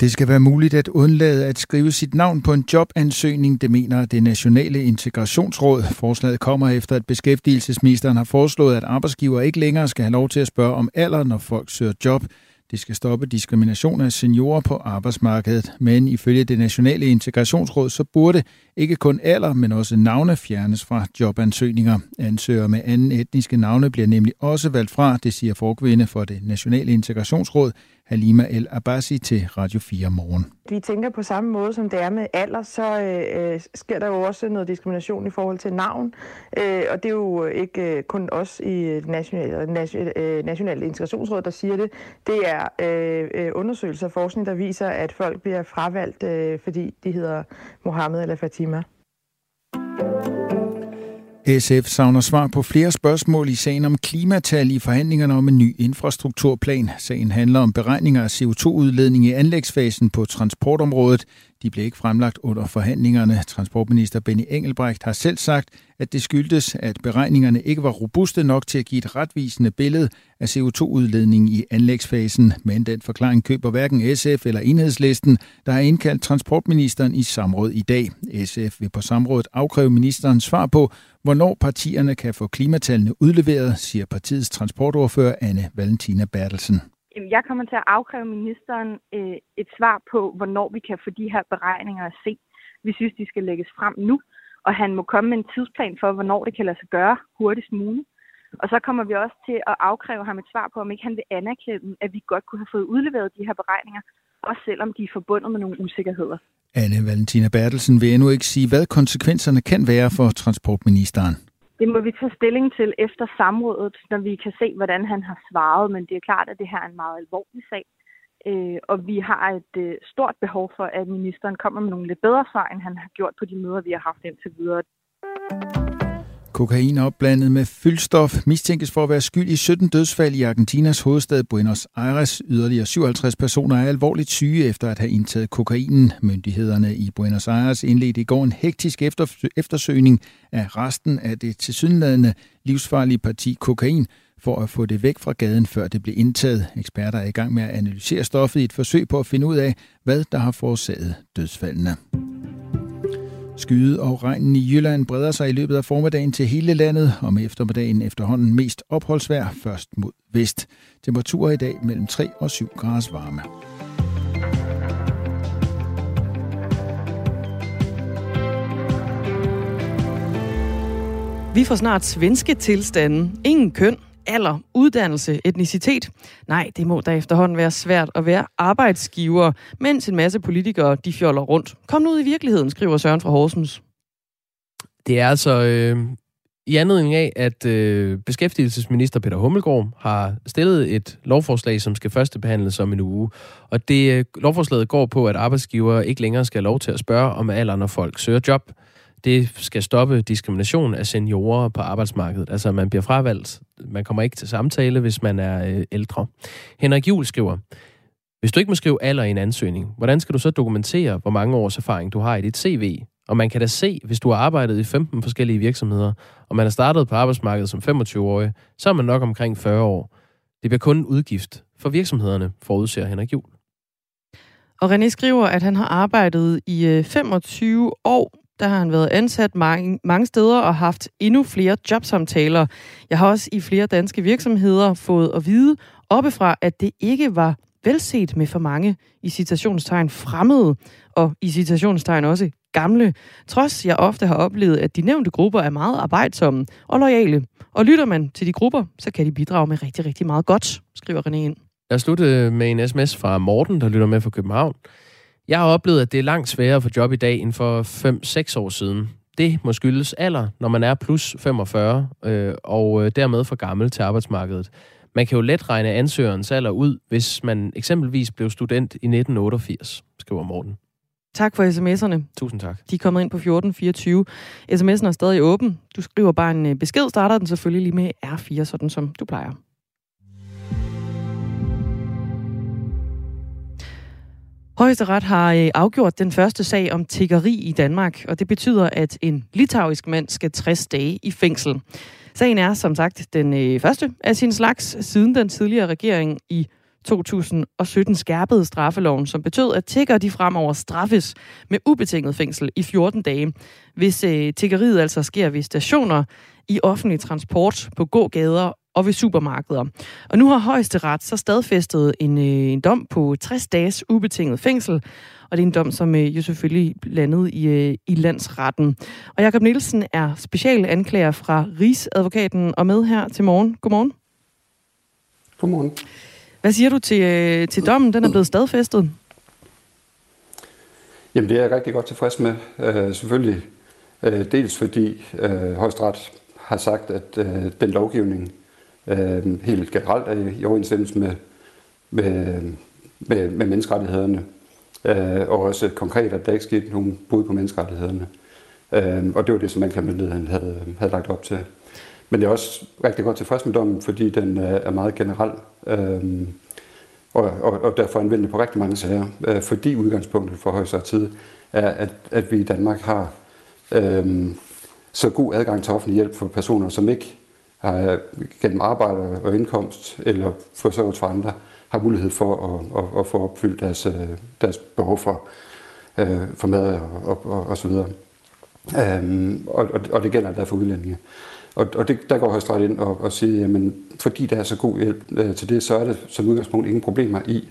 Det skal være muligt at undlade at skrive sit navn på en jobansøgning, det mener det Nationale Integrationsråd. Forslaget kommer efter, at beskæftigelsesministeren har foreslået, at arbejdsgiver ikke længere skal have lov til at spørge om alder, når folk søger job. Det skal stoppe diskrimination af seniorer på arbejdsmarkedet. Men ifølge det Nationale Integrationsråd, så burde ikke kun alder, men også navne fjernes fra jobansøgninger. Ansøgere med anden etniske navne bliver nemlig også valgt fra, det siger forkvinde for det Nationale Integrationsråd, Halima El Abbasi til Radio 4 morgen. Vi tænker på samme måde, som det er med alder, så øh, sker der jo også noget diskrimination i forhold til navn. Øh, og det er jo ikke øh, kun os i National, National, øh, National Integrationsråd, der siger det. Det er øh, øh, undersøgelser og forskning, der viser, at folk bliver fravalgt, øh, fordi de hedder Mohammed eller Fatima. SF savner svar på flere spørgsmål i sagen om klimatal i forhandlingerne om en ny infrastrukturplan. Sagen handler om beregninger af CO2-udledning i anlægsfasen på transportområdet. De blev ikke fremlagt under forhandlingerne. Transportminister Benny Engelbrecht har selv sagt, at det skyldtes, at beregningerne ikke var robuste nok til at give et retvisende billede af CO2-udledningen i anlægsfasen. Men den forklaring køber hverken SF eller enhedslisten, der har indkaldt transportministeren i samråd i dag. SF vil på samrådet afkræve ministeren svar på, hvornår partierne kan få klimatallene udleveret, siger partiets transportordfører Anne Valentina Bertelsen. Jeg kommer til at afkræve ministeren øh, et svar på, hvornår vi kan få de her beregninger at se. Vi synes, de skal lægges frem nu, og han må komme med en tidsplan for, hvornår det kan lade sig gøre hurtigst muligt. Og så kommer vi også til at afkræve ham et svar på, om ikke han vil anerkende, at vi godt kunne have fået udleveret de her beregninger, også selvom de er forbundet med nogle usikkerheder. Anne Valentina Bertelsen vil endnu ikke sige, hvad konsekvenserne kan være for transportministeren. Det må vi tage stilling til efter samrådet, når vi kan se, hvordan han har svaret. Men det er klart, at det her er en meget alvorlig sag. Øh, og vi har et øh, stort behov for, at ministeren kommer med nogle lidt bedre svar, end han har gjort på de møder, vi har haft indtil videre. Kokain opblandet med fyldstof mistænkes for at være skyld i 17 dødsfald i Argentinas hovedstad Buenos Aires. Yderligere 57 personer er alvorligt syge efter at have indtaget kokainen. Myndighederne i Buenos Aires indledte i går en hektisk eftersøgning af resten af det tilsyneladende livsfarlige parti kokain for at få det væk fra gaden, før det blev indtaget. Eksperter er i gang med at analysere stoffet i et forsøg på at finde ud af, hvad der har forårsaget dødsfaldene. Skyde og regnen i Jylland breder sig i løbet af formiddagen til hele landet, og med eftermiddagen efterhånden mest opholdsvær først mod vest. Temperaturer i dag mellem 3 og 7 grader varme. Vi får snart svenske tilstande. Ingen køn, alder, uddannelse, etnicitet. Nej, det må da efterhånden være svært at være arbejdsgiver, mens en masse politikere de fjoller rundt. Kom nu ud i virkeligheden, skriver Søren fra Horsens. Det er altså øh, i anledning af, at øh, beskæftigelsesminister Peter Hummelgaard har stillet et lovforslag, som skal første behandles om en uge. Og det øh, lovforslaget går på, at arbejdsgivere ikke længere skal have lov til at spørge om alder, når folk søger job. Det skal stoppe diskrimination af seniorer på arbejdsmarkedet. Altså, man bliver fravalgt. Man kommer ikke til samtale, hvis man er øh, ældre. Henrik Juhl skriver, hvis du ikke må skrive alder i en ansøgning, hvordan skal du så dokumentere, hvor mange års erfaring du har i dit CV? Og man kan da se, hvis du har arbejdet i 15 forskellige virksomheder, og man har startet på arbejdsmarkedet som 25-årig, så er man nok omkring 40 år. Det bliver kun en udgift for virksomhederne, forudser Henrik Juhl. Og René skriver, at han har arbejdet i øh, 25 år. Der har han været ansat mange, mange steder og haft endnu flere jobsamtaler. Jeg har også i flere danske virksomheder fået at vide oppefra, at det ikke var velset med for mange i citationstegn fremmede, og i citationstegn også gamle, trods jeg ofte har oplevet, at de nævnte grupper er meget arbejdsomme og lojale. Og lytter man til de grupper, så kan de bidrage med rigtig, rigtig meget godt, skriver René ind. Jeg slutter med en sms fra Morten, der lytter med fra København. Jeg har oplevet, at det er langt sværere for job i dag end for 5-6 år siden. Det må skyldes alder, når man er plus 45 øh, og øh, dermed for gammel til arbejdsmarkedet. Man kan jo let regne ansøgerens alder ud, hvis man eksempelvis blev student i 1988, skriver Morten. Tak for sms'erne. Tusind tak. De er kommet ind på 1424. SMS'en er stadig åben. Du skriver bare en øh, besked, starter den selvfølgelig lige med R4, sådan som du plejer. Højesteret har øh, afgjort den første sag om tiggeri i Danmark, og det betyder, at en litauisk mand skal 60 dage i fængsel. Sagen er som sagt den øh, første af sin slags siden den tidligere regering i 2017 skærpede straffeloven, som betød, at tigger de fremover straffes med ubetinget fængsel i 14 dage, hvis øh, tiggeriet altså sker ved stationer, i offentlig transport, på gågader og ved supermarkeder. Og nu har højesteret så stadfæstet en, øh, en dom på 60 dages ubetinget fængsel, og det er en dom, som øh, jo selvfølgelig landede i, øh, i landsretten. Og Jakob Nielsen er specialanklager fra Rigsadvokaten og med her til morgen. Godmorgen. Godmorgen. Hvad siger du til, øh, til dommen? Den er blevet stadfæstet. Jamen det er jeg rigtig godt tilfreds med. Øh, selvfølgelig øh, dels fordi øh, højesteret har sagt, at øh, den lovgivning øh, helt generelt er i overensstemmelse med, med, med, med menneskerettighederne. Øh, og også konkret, at der ikke skete nogen brud på menneskerettighederne. Øh, og det var det, som anklagemyndigheden havde, havde lagt op til. Men jeg er også rigtig godt tilfreds med dommen, fordi den øh, er meget generel. Øh, og, og, og derfor anvendelig på rigtig mange sager. Øh, fordi udgangspunktet for højesteret tid er, at, at vi i Danmark har øh, så god adgang til offentlig hjælp for personer, som ikke har gennem arbejde og indkomst eller forsørget for andre, har mulighed for at, at, at få opfyldt deres, øh, deres behov for, øh, for mad og, og, og, og så videre. Øhm, og, og det gælder der for udlændinge. Og, og det, der går Højesteret ind og, og siger, jamen fordi der er så god hjælp øh, til det, så er det som udgangspunkt ingen problemer i,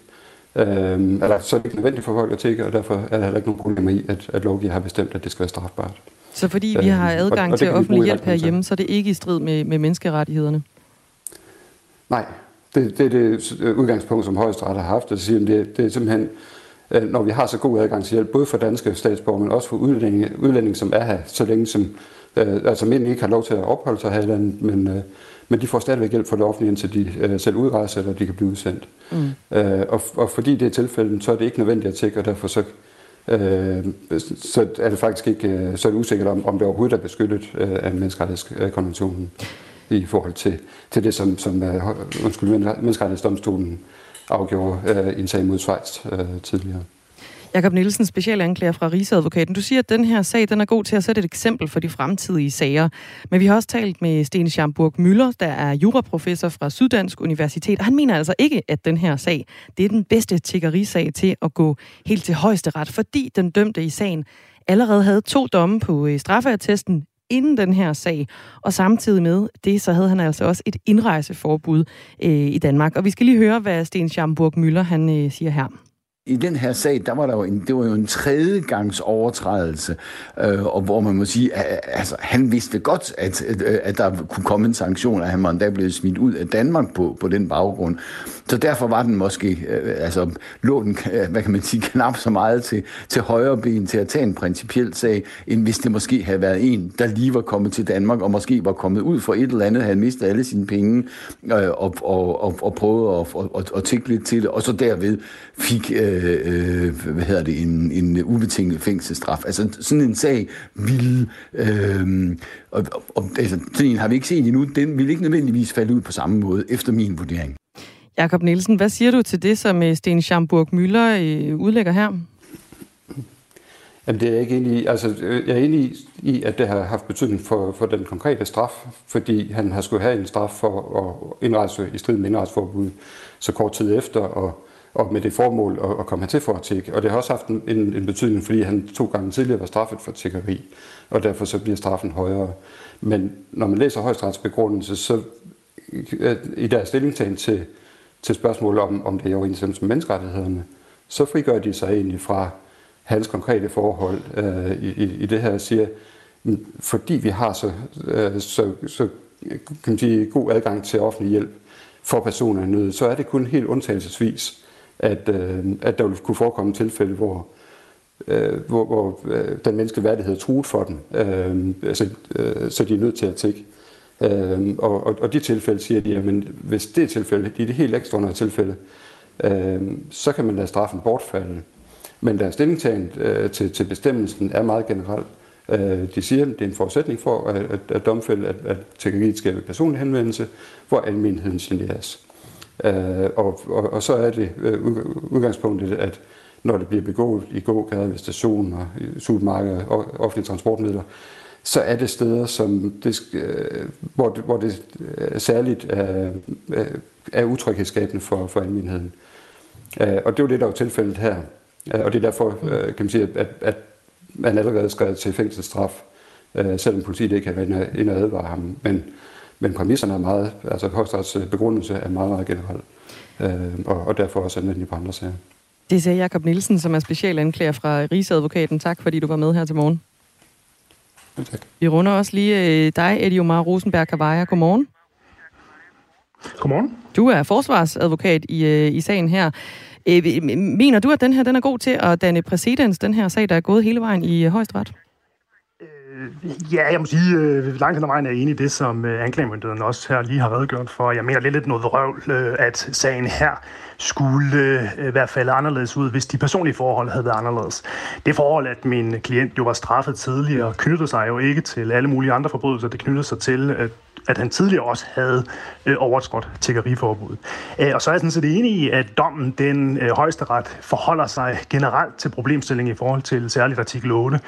Øhm, eller så er det ikke nødvendigt for folk at tække, og derfor er der heller ikke nogen problemer i, at, at lovgiver har bestemt, at det skal være strafbart. Så fordi vi har adgang øhm, og, og til offentlig hjælp herhjemme, så er det ikke i strid med, med menneskerettighederne? Nej, det, det er det udgangspunkt, som højesteret har haft. Det, siger, det, det er simpelthen, øh, når vi har så god adgang til hjælp, både for danske statsborgere, men også for udlændinge, udlændinge som er her, så længe som, øh, altså mænd ikke har lov til at opholde sig her i landet, men, øh, men de får stadigvæk hjælp fra det offentlige, indtil de øh, selv udrejser, eller de kan blive udsendt. Mm. Øh, og, og fordi det er tilfældet, så er det ikke nødvendigt at tjekke, og derfor så, øh, så er det faktisk ikke øh, så er det usikkert, om, om det overhovedet er beskyttet øh, af menneskerettighedskonventionen i forhold til, til det, som, som uh, undskyld, menneskerettighedsdomstolen afgjorde øh, i en sag mod Schweiz tidligere. Jakob Nielsen, specialanklager fra Rigsadvokaten. Du siger, at den her sag den er god til at sætte et eksempel for de fremtidige sager. Men vi har også talt med Sten Schamburg Møller, der er juraprofessor fra Syddansk Universitet. Og han mener altså ikke, at den her sag det er den bedste tiggerisag til at gå helt til højeste ret, fordi den dømte i sagen allerede havde to domme på øh, straffeattesten inden den her sag, og samtidig med det, så havde han altså også et indrejseforbud øh, i Danmark. Og vi skal lige høre, hvad Sten Schamburg Møller han øh, siger her i den her sag, der var der jo en, det var jo en tredje gangs overtrædelse, øh, og hvor man må sige, at, altså, han vidste godt, at, at der kunne komme en sanktion, og han var endda blevet smidt ud af Danmark på, på den baggrund. Så derfor var den måske, øh, altså lå den, øh, hvad kan man sige, knap så meget til, til højre ben til at tage en principiel sag, end hvis det måske havde været en, der lige var kommet til Danmark, og måske var kommet ud for et eller andet, havde mistet alle sine penge, øh, og, og, og, og prøvet at og, og, og tænke lidt til det, og så derved fik, øh, øh, hvad hedder det, en, en ubetinget fængselsstraf. Altså sådan en sag ville, øh, og, og, altså, sådan en har vi ikke set endnu, den ville ikke nødvendigvis falde ud på samme måde, efter min vurdering. Jakob Nielsen, hvad siger du til det, som øh, Sten Schamburg-Müller øh, udlægger her? Jamen, det er jeg ikke enig i. Altså, øh, jeg er enig i, at det har haft betydning for, for den konkrete straf, fordi han har skulle have en straf for at indrejse i strid med indrejseforbud så kort tid efter, og, og med det formål at, at komme hertil for at tække. Og det har også haft en, en betydning, fordi han to gange tidligere var straffet for tækkeri, og derfor så bliver straffen højere. Men når man læser højstrætsbegrundelse, så i deres stillingtagen til til spørgsmålet om, om det er i overensstemmelse med menneskerettighederne, så frigør de sig egentlig fra hans konkrete forhold øh, i, i det her og siger, fordi vi har så, øh, så, så kan man sige, god adgang til offentlig hjælp for personer i nød, så er det kun helt undtagelsesvis, at, øh, at der vil kunne forekomme tilfælde, hvor, øh, hvor, hvor øh, den menneskelige værdighed er truet for dem, øh, altså, øh, så de er nødt til at tække. Øh, Øh, og, og, og de tilfælde siger de, at hvis det er tilfælde, i det helt ekstraordinære tilfælde, øh, så kan man lade straffen bortfalde. Men deres stillingtagen øh, til, til bestemmelsen er meget generelt. Øh, de siger, at det er en forudsætning for at, at, at domfælde, at, at teknologiet skal ved personlig henvendelse, hvor almenheden generes. Øh, og, og, og så er det øh, udgangspunktet, at når det bliver begået i gågader, ved stationer, supermarkeder og offentlige transportmidler, så er det steder, som det, øh, hvor, det, hvor det øh, særligt er, øh, er utryghedsskabende for, for almindeligheden. Øh, og det er jo det, der er tilfældet her. Øh, og det er derfor, kan man sige, at, at man allerede skrevet til fængselsstraf, selvom politiet ikke har været inde og advare ham. Men, men præmisserne er meget, altså højstrets begrundelse er meget, meget generel. Og, og derfor også anvendelig på andre sager. Det sagde Jakob Nielsen, som er specialanklager fra Rigsadvokaten. Tak, fordi du var med her til morgen. Tak. Vi runder også lige øh, dig, Eddie Omar Rosenberg Kavaja. Godmorgen. Godmorgen. Du er forsvarsadvokat i, øh, i sagen her. Øh, mener du, at den her den er god til at danne præcedens, den her sag, der er gået hele vejen i højesteret? Ja, jeg må sige, øh, langt hen ad vejen er enig i det, som øh, anklagemyndigheden også her lige har redegjort for. Jeg mener lidt, lidt noget røvl, øh, at sagen her skulle øh, i hvert fald anderledes ud, hvis de personlige forhold havde været anderledes. Det forhold, at min klient jo var straffet tidligere, knyttede sig jo ikke til alle mulige andre forbrydelser. Det knyttede sig til, at at han tidligere også havde øh, overtrådt tiggeriforbuddet. Øh, og så er jeg sådan set enig i, at dommen, den øh, højesteret, forholder sig generelt til problemstillingen i forhold til særligt artikel 8.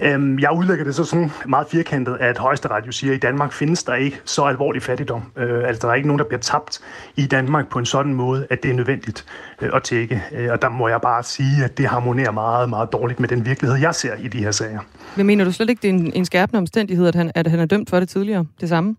Øh, jeg udlægger det så sådan meget firkantet, at højesteret jo siger, at i Danmark findes der ikke så alvorlig fattigdom. Øh, altså der er ikke nogen, der bliver tabt i Danmark på en sådan måde, at det er nødvendigt øh, at tække. Øh, og der må jeg bare sige, at det harmonerer meget, meget dårligt med den virkelighed, jeg ser i de her sager. Men mener du slet ikke, det er en, en skærpende omstændighed, at han, at han er dømt for det tidligere? Det samme?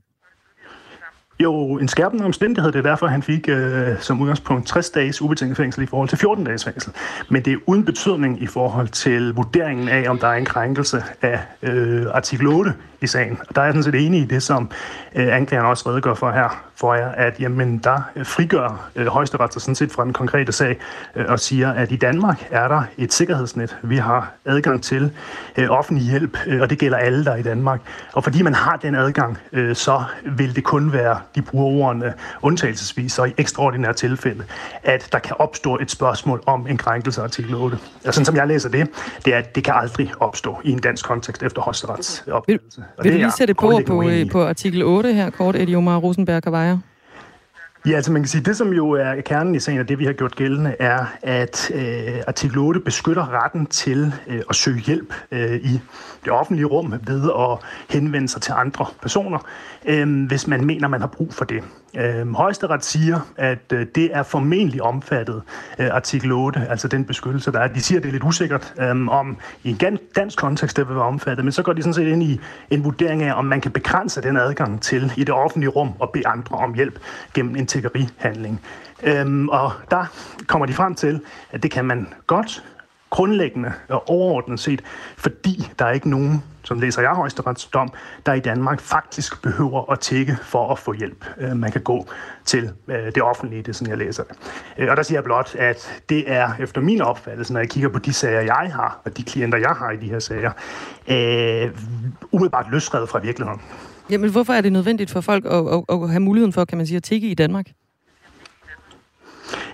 Jo, en skærpende omstændighed, det er derfor, han fik øh, som udgangspunkt 60 dages ubetinget fængsel i forhold til 14 dages fængsel. Men det er uden betydning i forhold til vurderingen af, om der er en krænkelse af øh, artikel 8 i sagen. Og der er jeg sådan set enig i det, som øh, anklageren også redegør for her, for jer, at jamen, der frigør øh, højesteret sig sådan set fra den konkrete sag øh, og siger, at i Danmark er der et sikkerhedsnet. Vi har adgang til øh, offentlig hjælp, øh, og det gælder alle, der er i Danmark. Og fordi man har den adgang, øh, så vil det kun være, de bruger ordene undtagelsesvis og i ekstraordinære tilfælde, at der kan opstå et spørgsmål om en krænkelse af artikel 8. Og sådan som jeg læser det, det er, at det kan aldrig opstå i en dansk kontekst efter højesterets opfattelse. Og Vil du lige sætte på på, øh, på artikel 8 her, kort, Eddie Omar Rosenberg Kavaja? Ja, altså man kan sige, det som jo er kernen i sagen, og det vi har gjort gældende, er, at øh, artikel 8 beskytter retten til øh, at søge hjælp øh, i det offentlige rum ved at henvende sig til andre personer, øh, hvis man mener, man har brug for det. Øh, Højesteret siger, at øh, det er formentlig omfattet øh, artikel 8, altså den beskyttelse, der er. De siger, at det er lidt usikkert, øh, om i en dansk kontekst det vil være omfattet, men så går de sådan set ind i en vurdering af, om man kan begrænse den adgang til i det offentlige rum og bede andre om hjælp gennem en tiggerihandling. Øhm, og der kommer de frem til, at det kan man godt grundlæggende og overordnet set, fordi der er ikke nogen, som læser jeg højesteretsdom, der i Danmark faktisk behøver at tække for at få hjælp. Øh, man kan gå til øh, det offentlige, det er sådan, jeg læser det. Øh, og der siger jeg blot, at det er efter min opfattelse, når jeg kigger på de sager, jeg har, og de klienter, jeg har i de her sager, øh, umiddelbart løsredet fra virkeligheden. Jamen, hvorfor er det nødvendigt for folk at, at, at have muligheden for, kan man sige, at tikke i Danmark?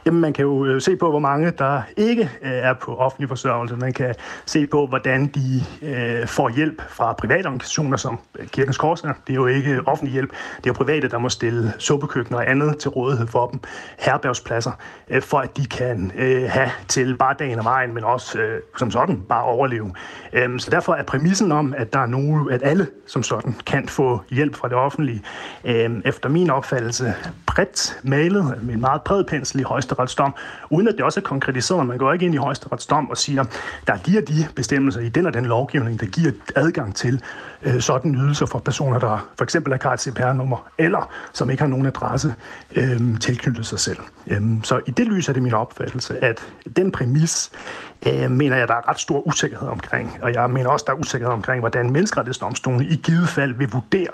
Jamen, man kan jo øh, se på, hvor mange der ikke øh, er på offentlig forsørgelse. Man kan se på, hvordan de øh, får hjælp fra private organisationer som øh, Kirkens Korsner. Det er jo ikke offentlig hjælp. Det er jo private, der må stille suppekøkkener og andet til rådighed for dem. Herbergspladser, øh, for at de kan øh, have til bare dagen og vejen, men også øh, som sådan bare overleve. Øh, så derfor er præmissen om, at der er nogen, at alle som sådan kan få hjælp fra det offentlige, øh, efter min opfattelse bredt malet med en meget bred pensel i højesteretsdom, uden at det også er konkretiseret. Man går ikke ind i højesteretsdom og siger, der er de bestemmelser i den og den lovgivning, der giver adgang til øh, sådan ydelser for personer, der for eksempel er et CPR-nummer, eller som ikke har nogen adresse øh, tilknyttet sig selv. Øh, så i det lys er det min opfattelse, at den præmis øh, mener jeg, der er ret stor usikkerhed omkring. Og jeg mener også, der er usikkerhed omkring, hvordan menneskerettighedsdomstolen i givet fald vil vurdere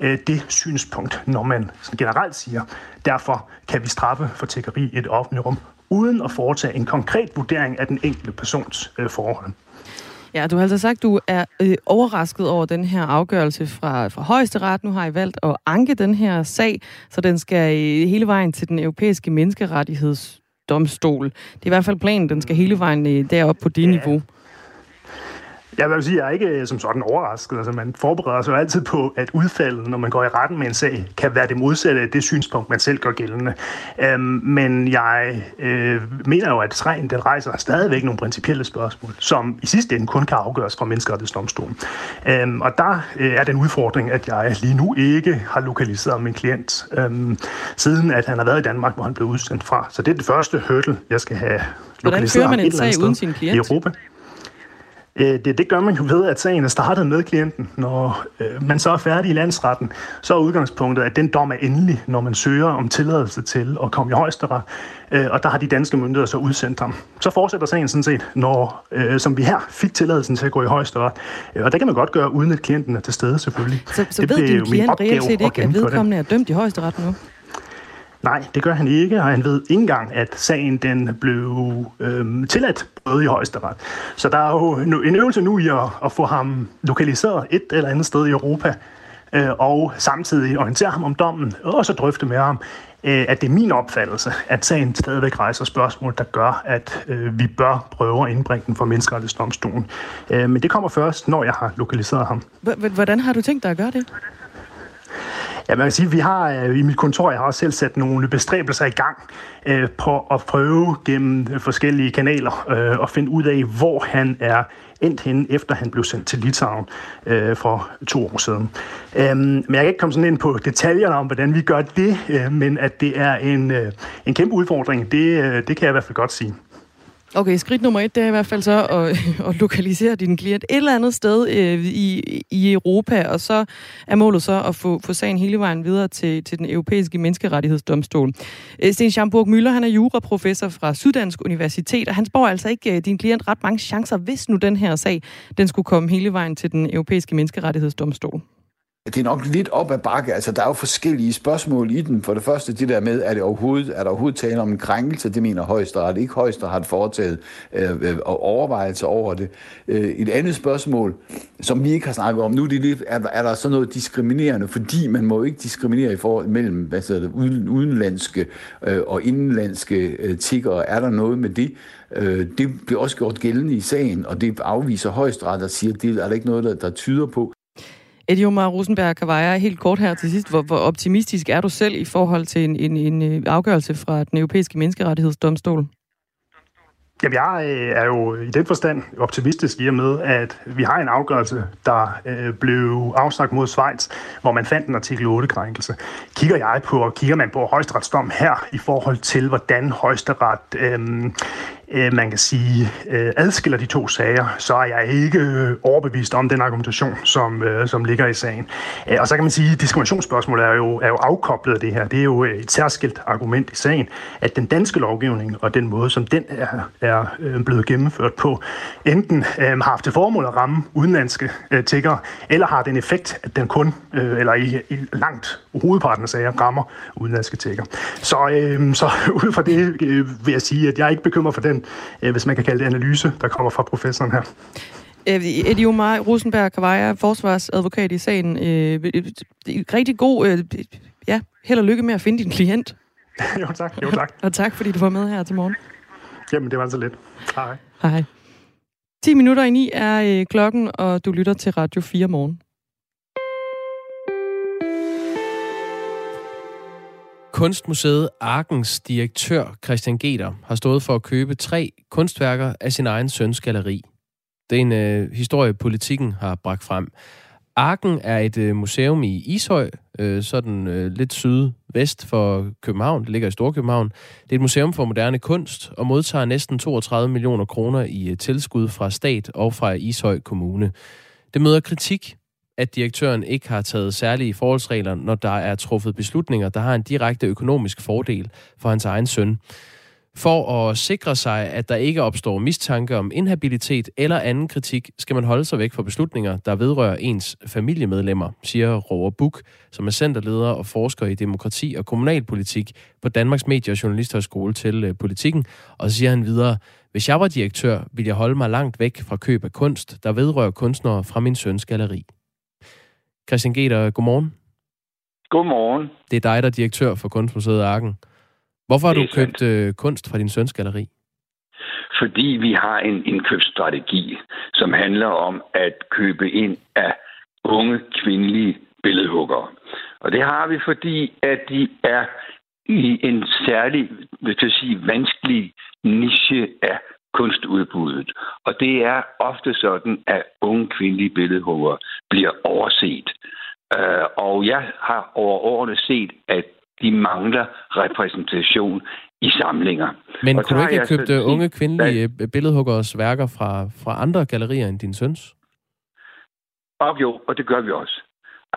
øh, det synspunkt, når man generelt siger, derfor kan vi straffe for tiggeri i et offentligt rum, uden at foretage en konkret vurdering af den enkelte persons øh, forhold. Ja, du har altså sagt, at du er øh, overrasket over den her afgørelse fra, fra højesteret. Nu har I valgt at anke den her sag, så den skal øh, hele vejen til den europæiske menneskerettigheds menneskerettighedsdomstol. Det er i hvert fald planen, den skal hele vejen øh, derop på det ja. niveau. Jeg vil sige, jeg er ikke øh, som sådan overrasket. Altså, man forbereder sig jo altid på, at udfaldet, når man går i retten med en sag, kan være det modsatte af det synspunkt, man selv gør gældende. Øhm, men jeg øh, mener jo, at sagen den rejser stadigvæk nogle principielle spørgsmål, som i sidste ende kun kan afgøres fra menneskerettighedsdomstolen. Øhm, og der øh, er den udfordring, at jeg lige nu ikke har lokaliseret min klient, øhm, siden at han har været i Danmark, hvor han blev udsendt fra. Så det er det første hurdle, jeg skal have lokaliseret Hvordan fører man en sag uden sin klient? I Europa. Øh, det, det gør man jo ved, at sagen er startet med klienten. Når øh, man så er færdig i landsretten, så er udgangspunktet, at den dom er endelig, når man søger om tilladelse til at komme i højesteret, øh, og der har de danske myndigheder så udsendt ham. Så fortsætter sagen sådan set, når, øh, som vi her fik tilladelsen til at gå i højesteret. Øh, og det kan man godt gøre, uden at klienten er til stede selvfølgelig. Så, så det ved din klient reelt set ikke, at vedkommende er dømt i højesteret nu? Nej, det gør han ikke, og han ved ikke engang, at sagen den blev øhm, tilladt både i højesteret. Så der er jo en øvelse nu i at, at få ham lokaliseret et eller andet sted i Europa, øh, og samtidig orientere ham om dommen, og så drøfte med ham, øh, at det er min opfattelse, at sagen stadigvæk rejser spørgsmål, der gør, at øh, vi bør prøve at indbringe den for menneskerettighedsdomstolen. Øh, men det kommer først, når jeg har lokaliseret ham. Hvordan har du tænkt dig at gøre det? Ja, man kan sige, at vi har øh, i mit kontor, jeg har også selv sat nogle bestræbelser i gang øh, på at prøve gennem forskellige kanaler øh, at finde ud af, hvor han er endt henne, efter han blev sendt til Litauen øh, for to år siden. Øhm, men jeg kan ikke komme sådan ind på detaljerne om, hvordan vi gør det, øh, men at det er en, øh, en kæmpe udfordring, det, øh, det kan jeg i hvert fald godt sige. Okay, skridt nummer et, det er i hvert fald så at, at lokalisere din klient et eller andet sted øh, i, i Europa, og så er målet så at få, få sagen hele vejen videre til, til den europæiske menneskerettighedsdomstol. Øh, Sten Schamburg Møller, han er juraprofessor fra Syddansk Universitet, og han spår altså ikke øh, din klient ret mange chancer, hvis nu den her sag, den skulle komme hele vejen til den europæiske menneskerettighedsdomstol. Det er nok lidt op ad bakke. Altså, der er jo forskellige spørgsmål i den. For det første, det der med, er, det overhovedet, er der overhovedet tale om en krænkelse? Det mener højesteret. Ikke højesteret foretaget øh, øh overvejelser over det. Øh, et andet spørgsmål, som vi ikke har snakket om nu, det er, lidt, er, der, er der så noget diskriminerende? Fordi man må jo ikke diskriminere i forhold mellem hvad det, udenlandske øh, og indenlandske øh, tiggere. Er der noget med det? Øh, det bliver også gjort gældende i sagen, og det afviser højesteret og siger, at det er der ikke noget, der, der tyder på. Eddie Omar Rosenberg Kavaja, helt kort her til sidst. Hvor, hvor optimistisk er du selv i forhold til en, en, en øh, afgørelse fra den europæiske menneskerettighedsdomstol? Jamen, jeg øh, er jo i den forstand optimistisk i og med, at vi har en afgørelse, der øh, blev afsagt mod Schweiz, hvor man fandt en artikel 8-krænkelse. Kigger jeg på, kigger man på højesteretsdom her i forhold til, hvordan højesteret øh, øh, man kan sige, øh, adskiller de to sager, så er jeg ikke øh, overbevist om den argumentation, som, øh, som ligger i sagen. Øh, og så kan man sige, at diskriminationsspørgsmålet er jo, er jo afkoblet af det her. Det er jo øh, et særskilt argument i sagen, at den danske lovgivning og den måde, som den er, er øh, blevet gennemført på, enten øh, har haft til formål at ramme udenlandske øh, tiggere, eller har den effekt, at den kun, øh, eller i, i langt hovedparten af sager, rammer udenlandske tiggere. Så, øh, så ud fra det øh, vil jeg sige, at jeg er ikke bekymret for den, øh, hvis man kan kalde det analyse, der kommer fra professoren her. Eddie Omar Rosenberg Kavaja, forsvarsadvokat i sagen. Øh, rigtig god, øh, ja, held og lykke med at finde din klient. jo tak, jo tak. og tak, fordi du var med her til morgen. Jamen, det var altså lidt. Hej. Hej. 10 minutter i ni er øh, klokken, og du lytter til Radio 4 morgen. Kunstmuseet Arkens direktør Christian Geter har stået for at købe tre kunstværker af sin egen søns galeri. Det er en øh, historie, politikken har bragt frem. Arken er et øh, museum i Ishøj, øh, sådan øh, lidt sydvest for København. Det ligger i Storkøbenhavn. Det er et museum for moderne kunst og modtager næsten 32 millioner kroner i øh, tilskud fra stat og fra Ishøj Kommune. Det møder kritik at direktøren ikke har taget særlige forholdsregler, når der er truffet beslutninger, der har en direkte økonomisk fordel for hans egen søn. For at sikre sig, at der ikke opstår mistanke om inhabilitet eller anden kritik, skal man holde sig væk fra beslutninger, der vedrører ens familiemedlemmer, siger Roger Buk, som er centerleder og forsker i demokrati og kommunalpolitik på Danmarks Medie- og Journalisthøjskole til øh, politikken. Og så siger han videre, hvis jeg var direktør, ville jeg holde mig langt væk fra køb af kunst, der vedrører kunstnere fra min søns galeri. Christian Geter, godmorgen. Godmorgen. Det er dig, der er direktør for Kunstmuseet Arken. Hvorfor har du købt øh, kunst fra din søns galeri? Fordi vi har en indkøbsstrategi, som handler om at købe ind af unge kvindelige billedhuggere. Og det har vi, fordi at de er i en særlig, vil jeg sige, vanskelig niche af kunstudbuddet. Og det er ofte sådan, at unge kvindelige billedhuggere bliver overset. Uh, og jeg har over årene set, at de mangler repræsentation i samlinger. Men og kunne du ikke have købt unge kvindelige hvad? billedhuggers værker fra, fra andre gallerier end din søns? Og jo, og det gør vi også.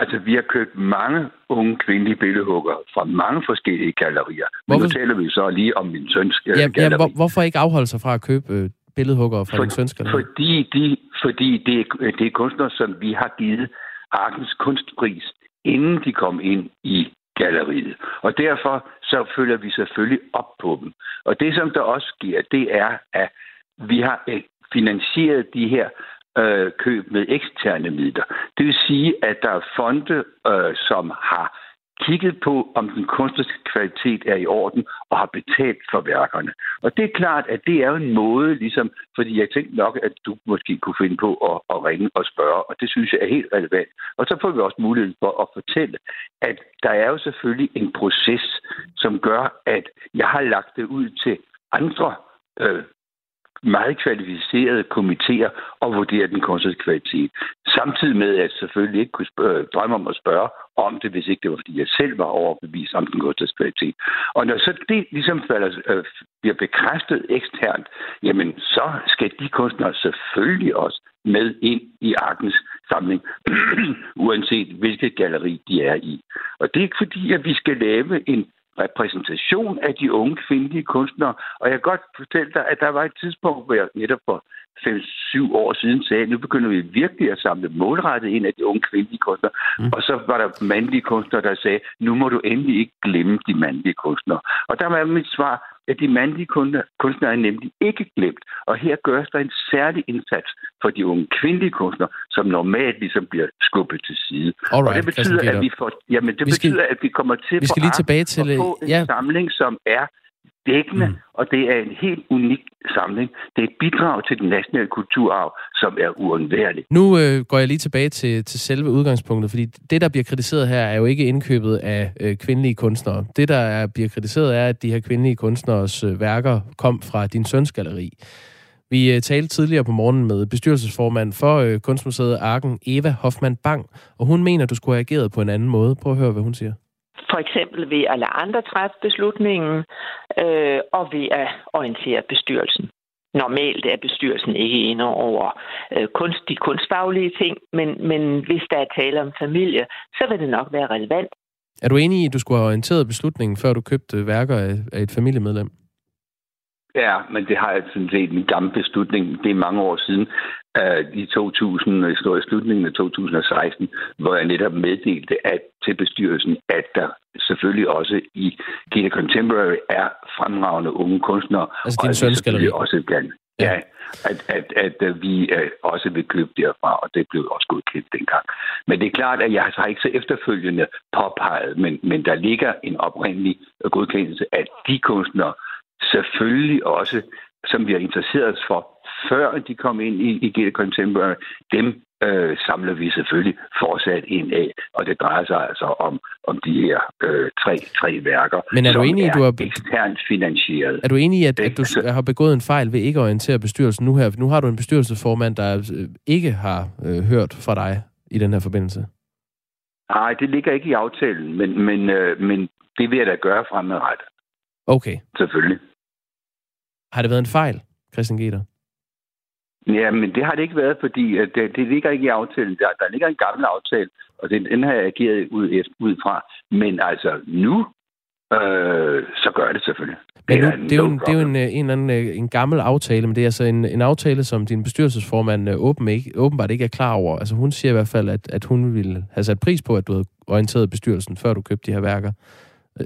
Altså, vi har købt mange unge kvindelige billedhugger fra mange forskellige gallerier. Men hvorfor? nu taler vi så lige om min søns ja, galleri. Ja, hvor, hvorfor ikke afholde sig fra at købe øh, billedhugger fra For, din søns galleri? Fordi, de, fordi det, er, det er kunstnere, som vi har givet Arkens kunstpris, inden de kom ind i galleriet. Og derfor så følger vi selvfølgelig op på dem. Og det, som der også sker, det er, at vi har øh, finansieret de her øh, køb med eksterne midler. Det vil sige, at der er fonde, øh, som har kigget på, om den kunstneriske kvalitet er i orden, og har betalt for værkerne. Og det er klart, at det er en måde, ligesom, fordi jeg tænkte nok, at du måske kunne finde på at, at ringe og spørge, og det synes jeg er helt relevant. Og så får vi også mulighed for at fortælle, at der er jo selvfølgelig en proces, som gør, at jeg har lagt det ud til andre øh, meget kvalificerede komitéer og vurdere den kunstneriske kvalitet. Samtidig med, at jeg selvfølgelig ikke kunne spørge, drømme om at spørge om det, hvis ikke det var, fordi jeg selv var overbevist om den kunstneriske kvalitet. Og når så det ligesom falder, øh, bliver bekræftet eksternt, jamen så skal de kunstnere selvfølgelig også med ind i Arkens samling, uanset hvilket galleri de er i. Og det er ikke fordi, at vi skal lave en repræsentation af de unge kvindelige kunstnere. Og jeg kan godt fortælle dig, at der var et tidspunkt, hvor jeg netop for 5-7 år siden sagde, at nu begynder vi virkelig at samle målrettet ind af de unge kvindelige kunstnere. Mm. Og så var der mandlige kunstnere, der sagde, nu må du endelig ikke glemme de mandlige kunstnere. Og der var mit svar, at de mandlige kunstnere er nemlig ikke glemt. Og her gøres der en særlig indsats for de unge kvindelige kunstnere, som normalt ligesom bliver skubbet til side. Alright, og det betyder, at vi får, jamen, det vi skal, betyder, at vi kommer til vi skal lige tilbage til, at få en ja. samling, som er dækkende, mm. og det er en helt unik samling. Det er et bidrag til den nationale kulturarv, som er uundværligt. Nu øh, går jeg lige tilbage til, til selve udgangspunktet, fordi det, der bliver kritiseret her, er jo ikke indkøbet af øh, kvindelige kunstnere. Det, der er, bliver kritiseret, er, at de her kvindelige kunstners øh, værker kom fra din søns galeri. Vi øh, talte tidligere på morgenen med bestyrelsesformand for øh, Kunstmuseet Arken, Eva Hoffmann Bang, og hun mener, du skulle have ageret på en anden måde. Prøv at høre, hvad hun siger for eksempel ved at lade andre træffe beslutningen, øh, og ved at orientere bestyrelsen. normalt er bestyrelsen ikke inde over øh, kunst, de kunstfaglige ting, men, men hvis der er tale om familie, så vil det nok være relevant. Er du enig i, at du skulle have orienteret beslutningen, før du købte værker af et familiemedlem? Ja, men det har jeg sådan set en gammel beslutning. Det er mange år siden, uh, i 2000, i slutningen af 2016, hvor jeg netop meddelte at, til bestyrelsen, at der selvfølgelig også i Gita Contemporary er fremragende unge kunstnere. Altså din søns galleri? Også gerne. Ja, ja at, at, at, vi uh, også vil købe derfra, og det blev også godkendt dengang. Men det er klart, at jeg har ikke så efterfølgende påpeget, men, men der ligger en oprindelig godkendelse, at de kunstnere, selvfølgelig også, som vi har interesseret os for, før de kom ind i, i Gita Contemporary, dem øh, samler vi selvfølgelig fortsat ind af, og det drejer sig altså om, om de her øh, tre, tre værker, Men er du enig, er du har... eksternt finansieret. Er du enig i, at, at du har begået en fejl ved ikke at orientere bestyrelsen nu her? Nu har du en bestyrelsesformand, der øh, ikke har øh, hørt fra dig i den her forbindelse. Nej, det ligger ikke i aftalen, men, men, øh, men det vil jeg da gøre fremadrettet. Okay. Selvfølgelig. Har det været en fejl, Christian Geter? Ja, men det har det ikke været, fordi øh, det, det ligger ikke i aftalen. Der, der ligger en gammel aftale, og den, den har jeg ageret ud, ud fra. Men altså nu, øh, så gør det selvfølgelig. Men nu, det er jo, en, det er jo en, øh, en, en, øh, en gammel aftale, men det er altså en, en aftale, som din bestyrelsesformand åben ikke, åbenbart ikke er klar over. Altså hun siger i hvert fald, at, at hun ville have sat pris på, at du havde orienteret bestyrelsen, før du købte de her værker.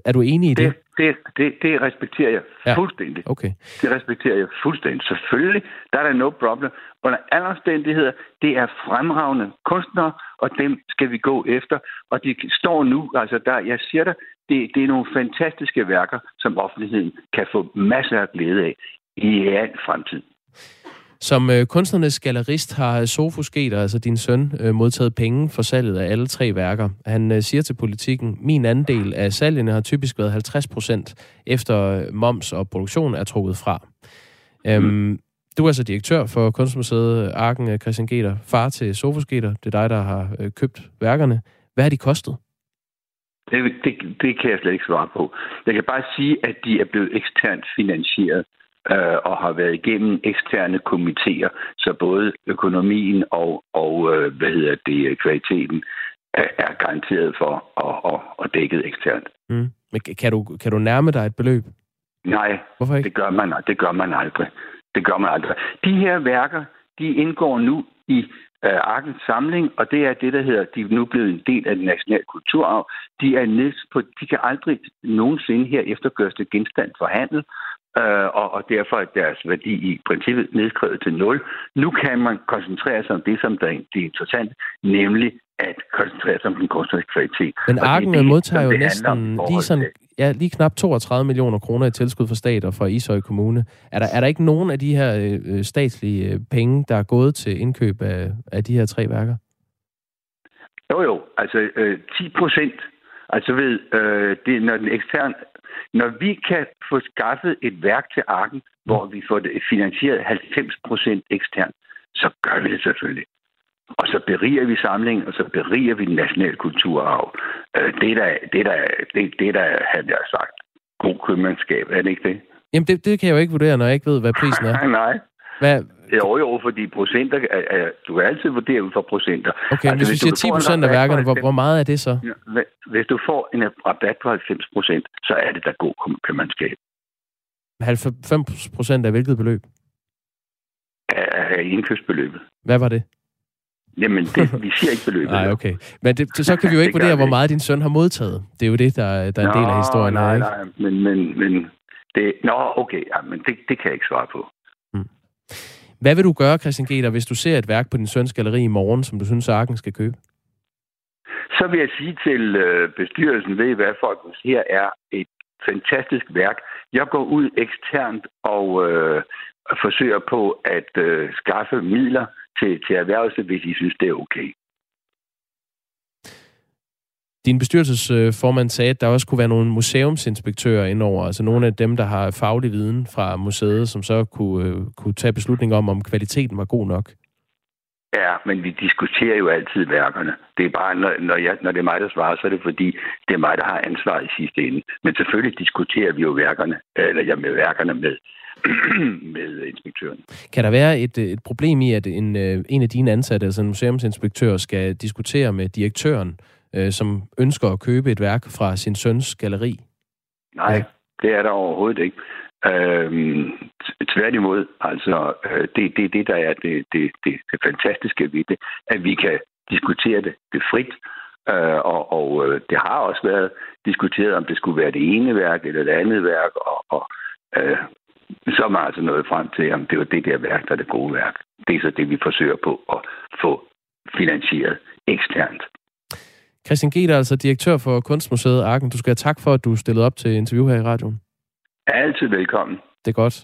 Er du enig i det? Det, det, det, respekterer jeg ja. fuldstændig. Okay. Det respekterer jeg fuldstændig. Selvfølgelig, der er der no problem. Under alle omstændigheder, det er fremragende kunstnere, og dem skal vi gå efter. Og de står nu, altså der, jeg siger dig, det, det er nogle fantastiske værker, som offentligheden kan få masser af glæde af i al fremtid. Som øh, kunstnernes gallerist har Sofus Geter, altså din søn, øh, modtaget penge for salget af alle tre værker. Han øh, siger til politikken, min andel af salgene har typisk været 50 procent, efter øh, moms og produktion er trukket fra. Øhm, mm. Du er altså direktør for Kunstmuseet Arken, øh, Christian Geter, far til Sofus Geter. Det er dig, der har øh, købt værkerne. Hvad har de kostet? Det, det, det kan jeg slet ikke svare på. Jeg kan bare sige, at de er blevet eksternt finansieret øh, og har været igennem eksterne komitéer, så både økonomien og, og øh, hvad hedder det, kvaliteten er, er garanteret for og, og, og dækket eksternt. Mm. Men kan du, kan du nærme dig et beløb? Nej, Hvorfor ikke? det gør man, det gør man aldrig. Det gør man aldrig. De her værker, de indgår nu i øh, Arkens samling, og det er det, der hedder, de er nu blevet en del af den nationale kulturarv. De er neds på, de kan aldrig nogensinde herefter gøres til genstand for handel, øh, og, og derfor er deres værdi i princippet nedskrevet til nul. Nu kan man koncentrere sig om det, som der er det interessante, nemlig at koncentrere sig om den kunstneriske kvalitet. Men Arken modtager jo næsten lige, sådan, ja, lige knap 32 millioner kroner i tilskud fra stat og fra Ishøj Kommune. Er der, er der ikke nogen af de her øh, øh statslige øh, penge, der er gået til indkøb af, af de her tre værker? Jo, jo. Altså øh, 10 procent. Altså ved, øh, det, når den eksterne når vi kan få skaffet et værk til Arken, hvor vi får det finansieret 90 procent eksternt, så gør vi det selvfølgelig. Og så beriger vi samlingen, og så beriger vi den nationale kulturarv. Øh, det er der, det der, det, det der havde jeg sagt, god købmandskab, er det ikke det? Jamen, det, det kan jeg jo ikke vurdere, når jeg ikke ved, hvad prisen er. Nej. Hvad? Jo, jo, fordi procenter, er, er, du kan altid vurdere ud fra procenter. Okay, altså, hvis, hvis du siger 10 procent af værkerne, hvor, hvor meget er det så? Hvis du får en rabat på 90 procent, så er det da god købmandskab. 90 procent af hvilket beløb? Af indkøbsbeløbet. Hvad var det? Jamen, det, vi siger ikke beløbet. Nej, okay. Men det, så kan vi jo ikke vurdere, hvor meget din søn har modtaget. Det er jo det, der, der er en del af historien. Nej, ikke? nej, men, men, men det, nå, okay, ja, men det, det kan jeg ikke svare på. Hmm. Hvad vil du gøre, Christian Geter, hvis du ser et værk på din søns galleri i morgen, som du synes, Arken skal købe? Så vil jeg sige til øh, bestyrelsen, ved I hvad, folk, her er et fantastisk værk. Jeg går ud eksternt og øh, forsøger på at øh, skaffe midler til, til erhvervelsen, hvis I synes, det er okay. Din bestyrelsesformand sagde, at der også kunne være nogle museumsinspektører indover, altså nogle af dem, der har faglig viden fra museet, som så kunne, øh, kunne tage beslutning om, om kvaliteten var god nok. Ja, men vi diskuterer jo altid værkerne. Det er bare, når, når, jeg, når det er mig, der svarer, så er det fordi, det er mig, der har ansvaret i sidste ende. Men selvfølgelig diskuterer vi jo værkerne, eller ja, med værkerne med, med inspektøren. Kan der være et, et problem i, at en, øh, en af dine ansatte, altså en museumsinspektør, skal diskutere med direktøren, øh, som ønsker at købe et værk fra sin søns galeri? Nej, det er der overhovedet ikke. Øhm, tværtimod, altså, øh, det er det, det, der er det, det, det, det fantastiske ved det, at vi kan diskutere det, det frit, øh, og, og øh, det har også været diskuteret, om det skulle være det ene værk eller det andet værk, og, og øh, så man altså nået frem til, om det var det der værk, der er det gode værk. Det er så det, vi forsøger på at få finansieret eksternt. Christian Geter, altså direktør for Kunstmuseet Arken. Du skal have tak for, at du stillede op til interview her i radioen. Altid velkommen. Det er godt.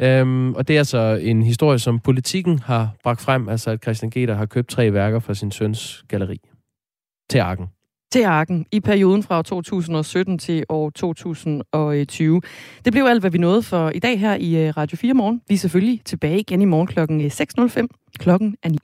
Øhm, og det er altså en historie, som politikken har bragt frem, altså at Christian Geter har købt tre værker fra sin søns galeri til Arken. Til Arken i perioden fra 2017 til år 2020. Det blev alt, hvad vi nåede for i dag her i øh, Radio 4 morgen. Vi er selvfølgelig tilbage igen i morgen klokken øh, 6.05. Klokken er 9.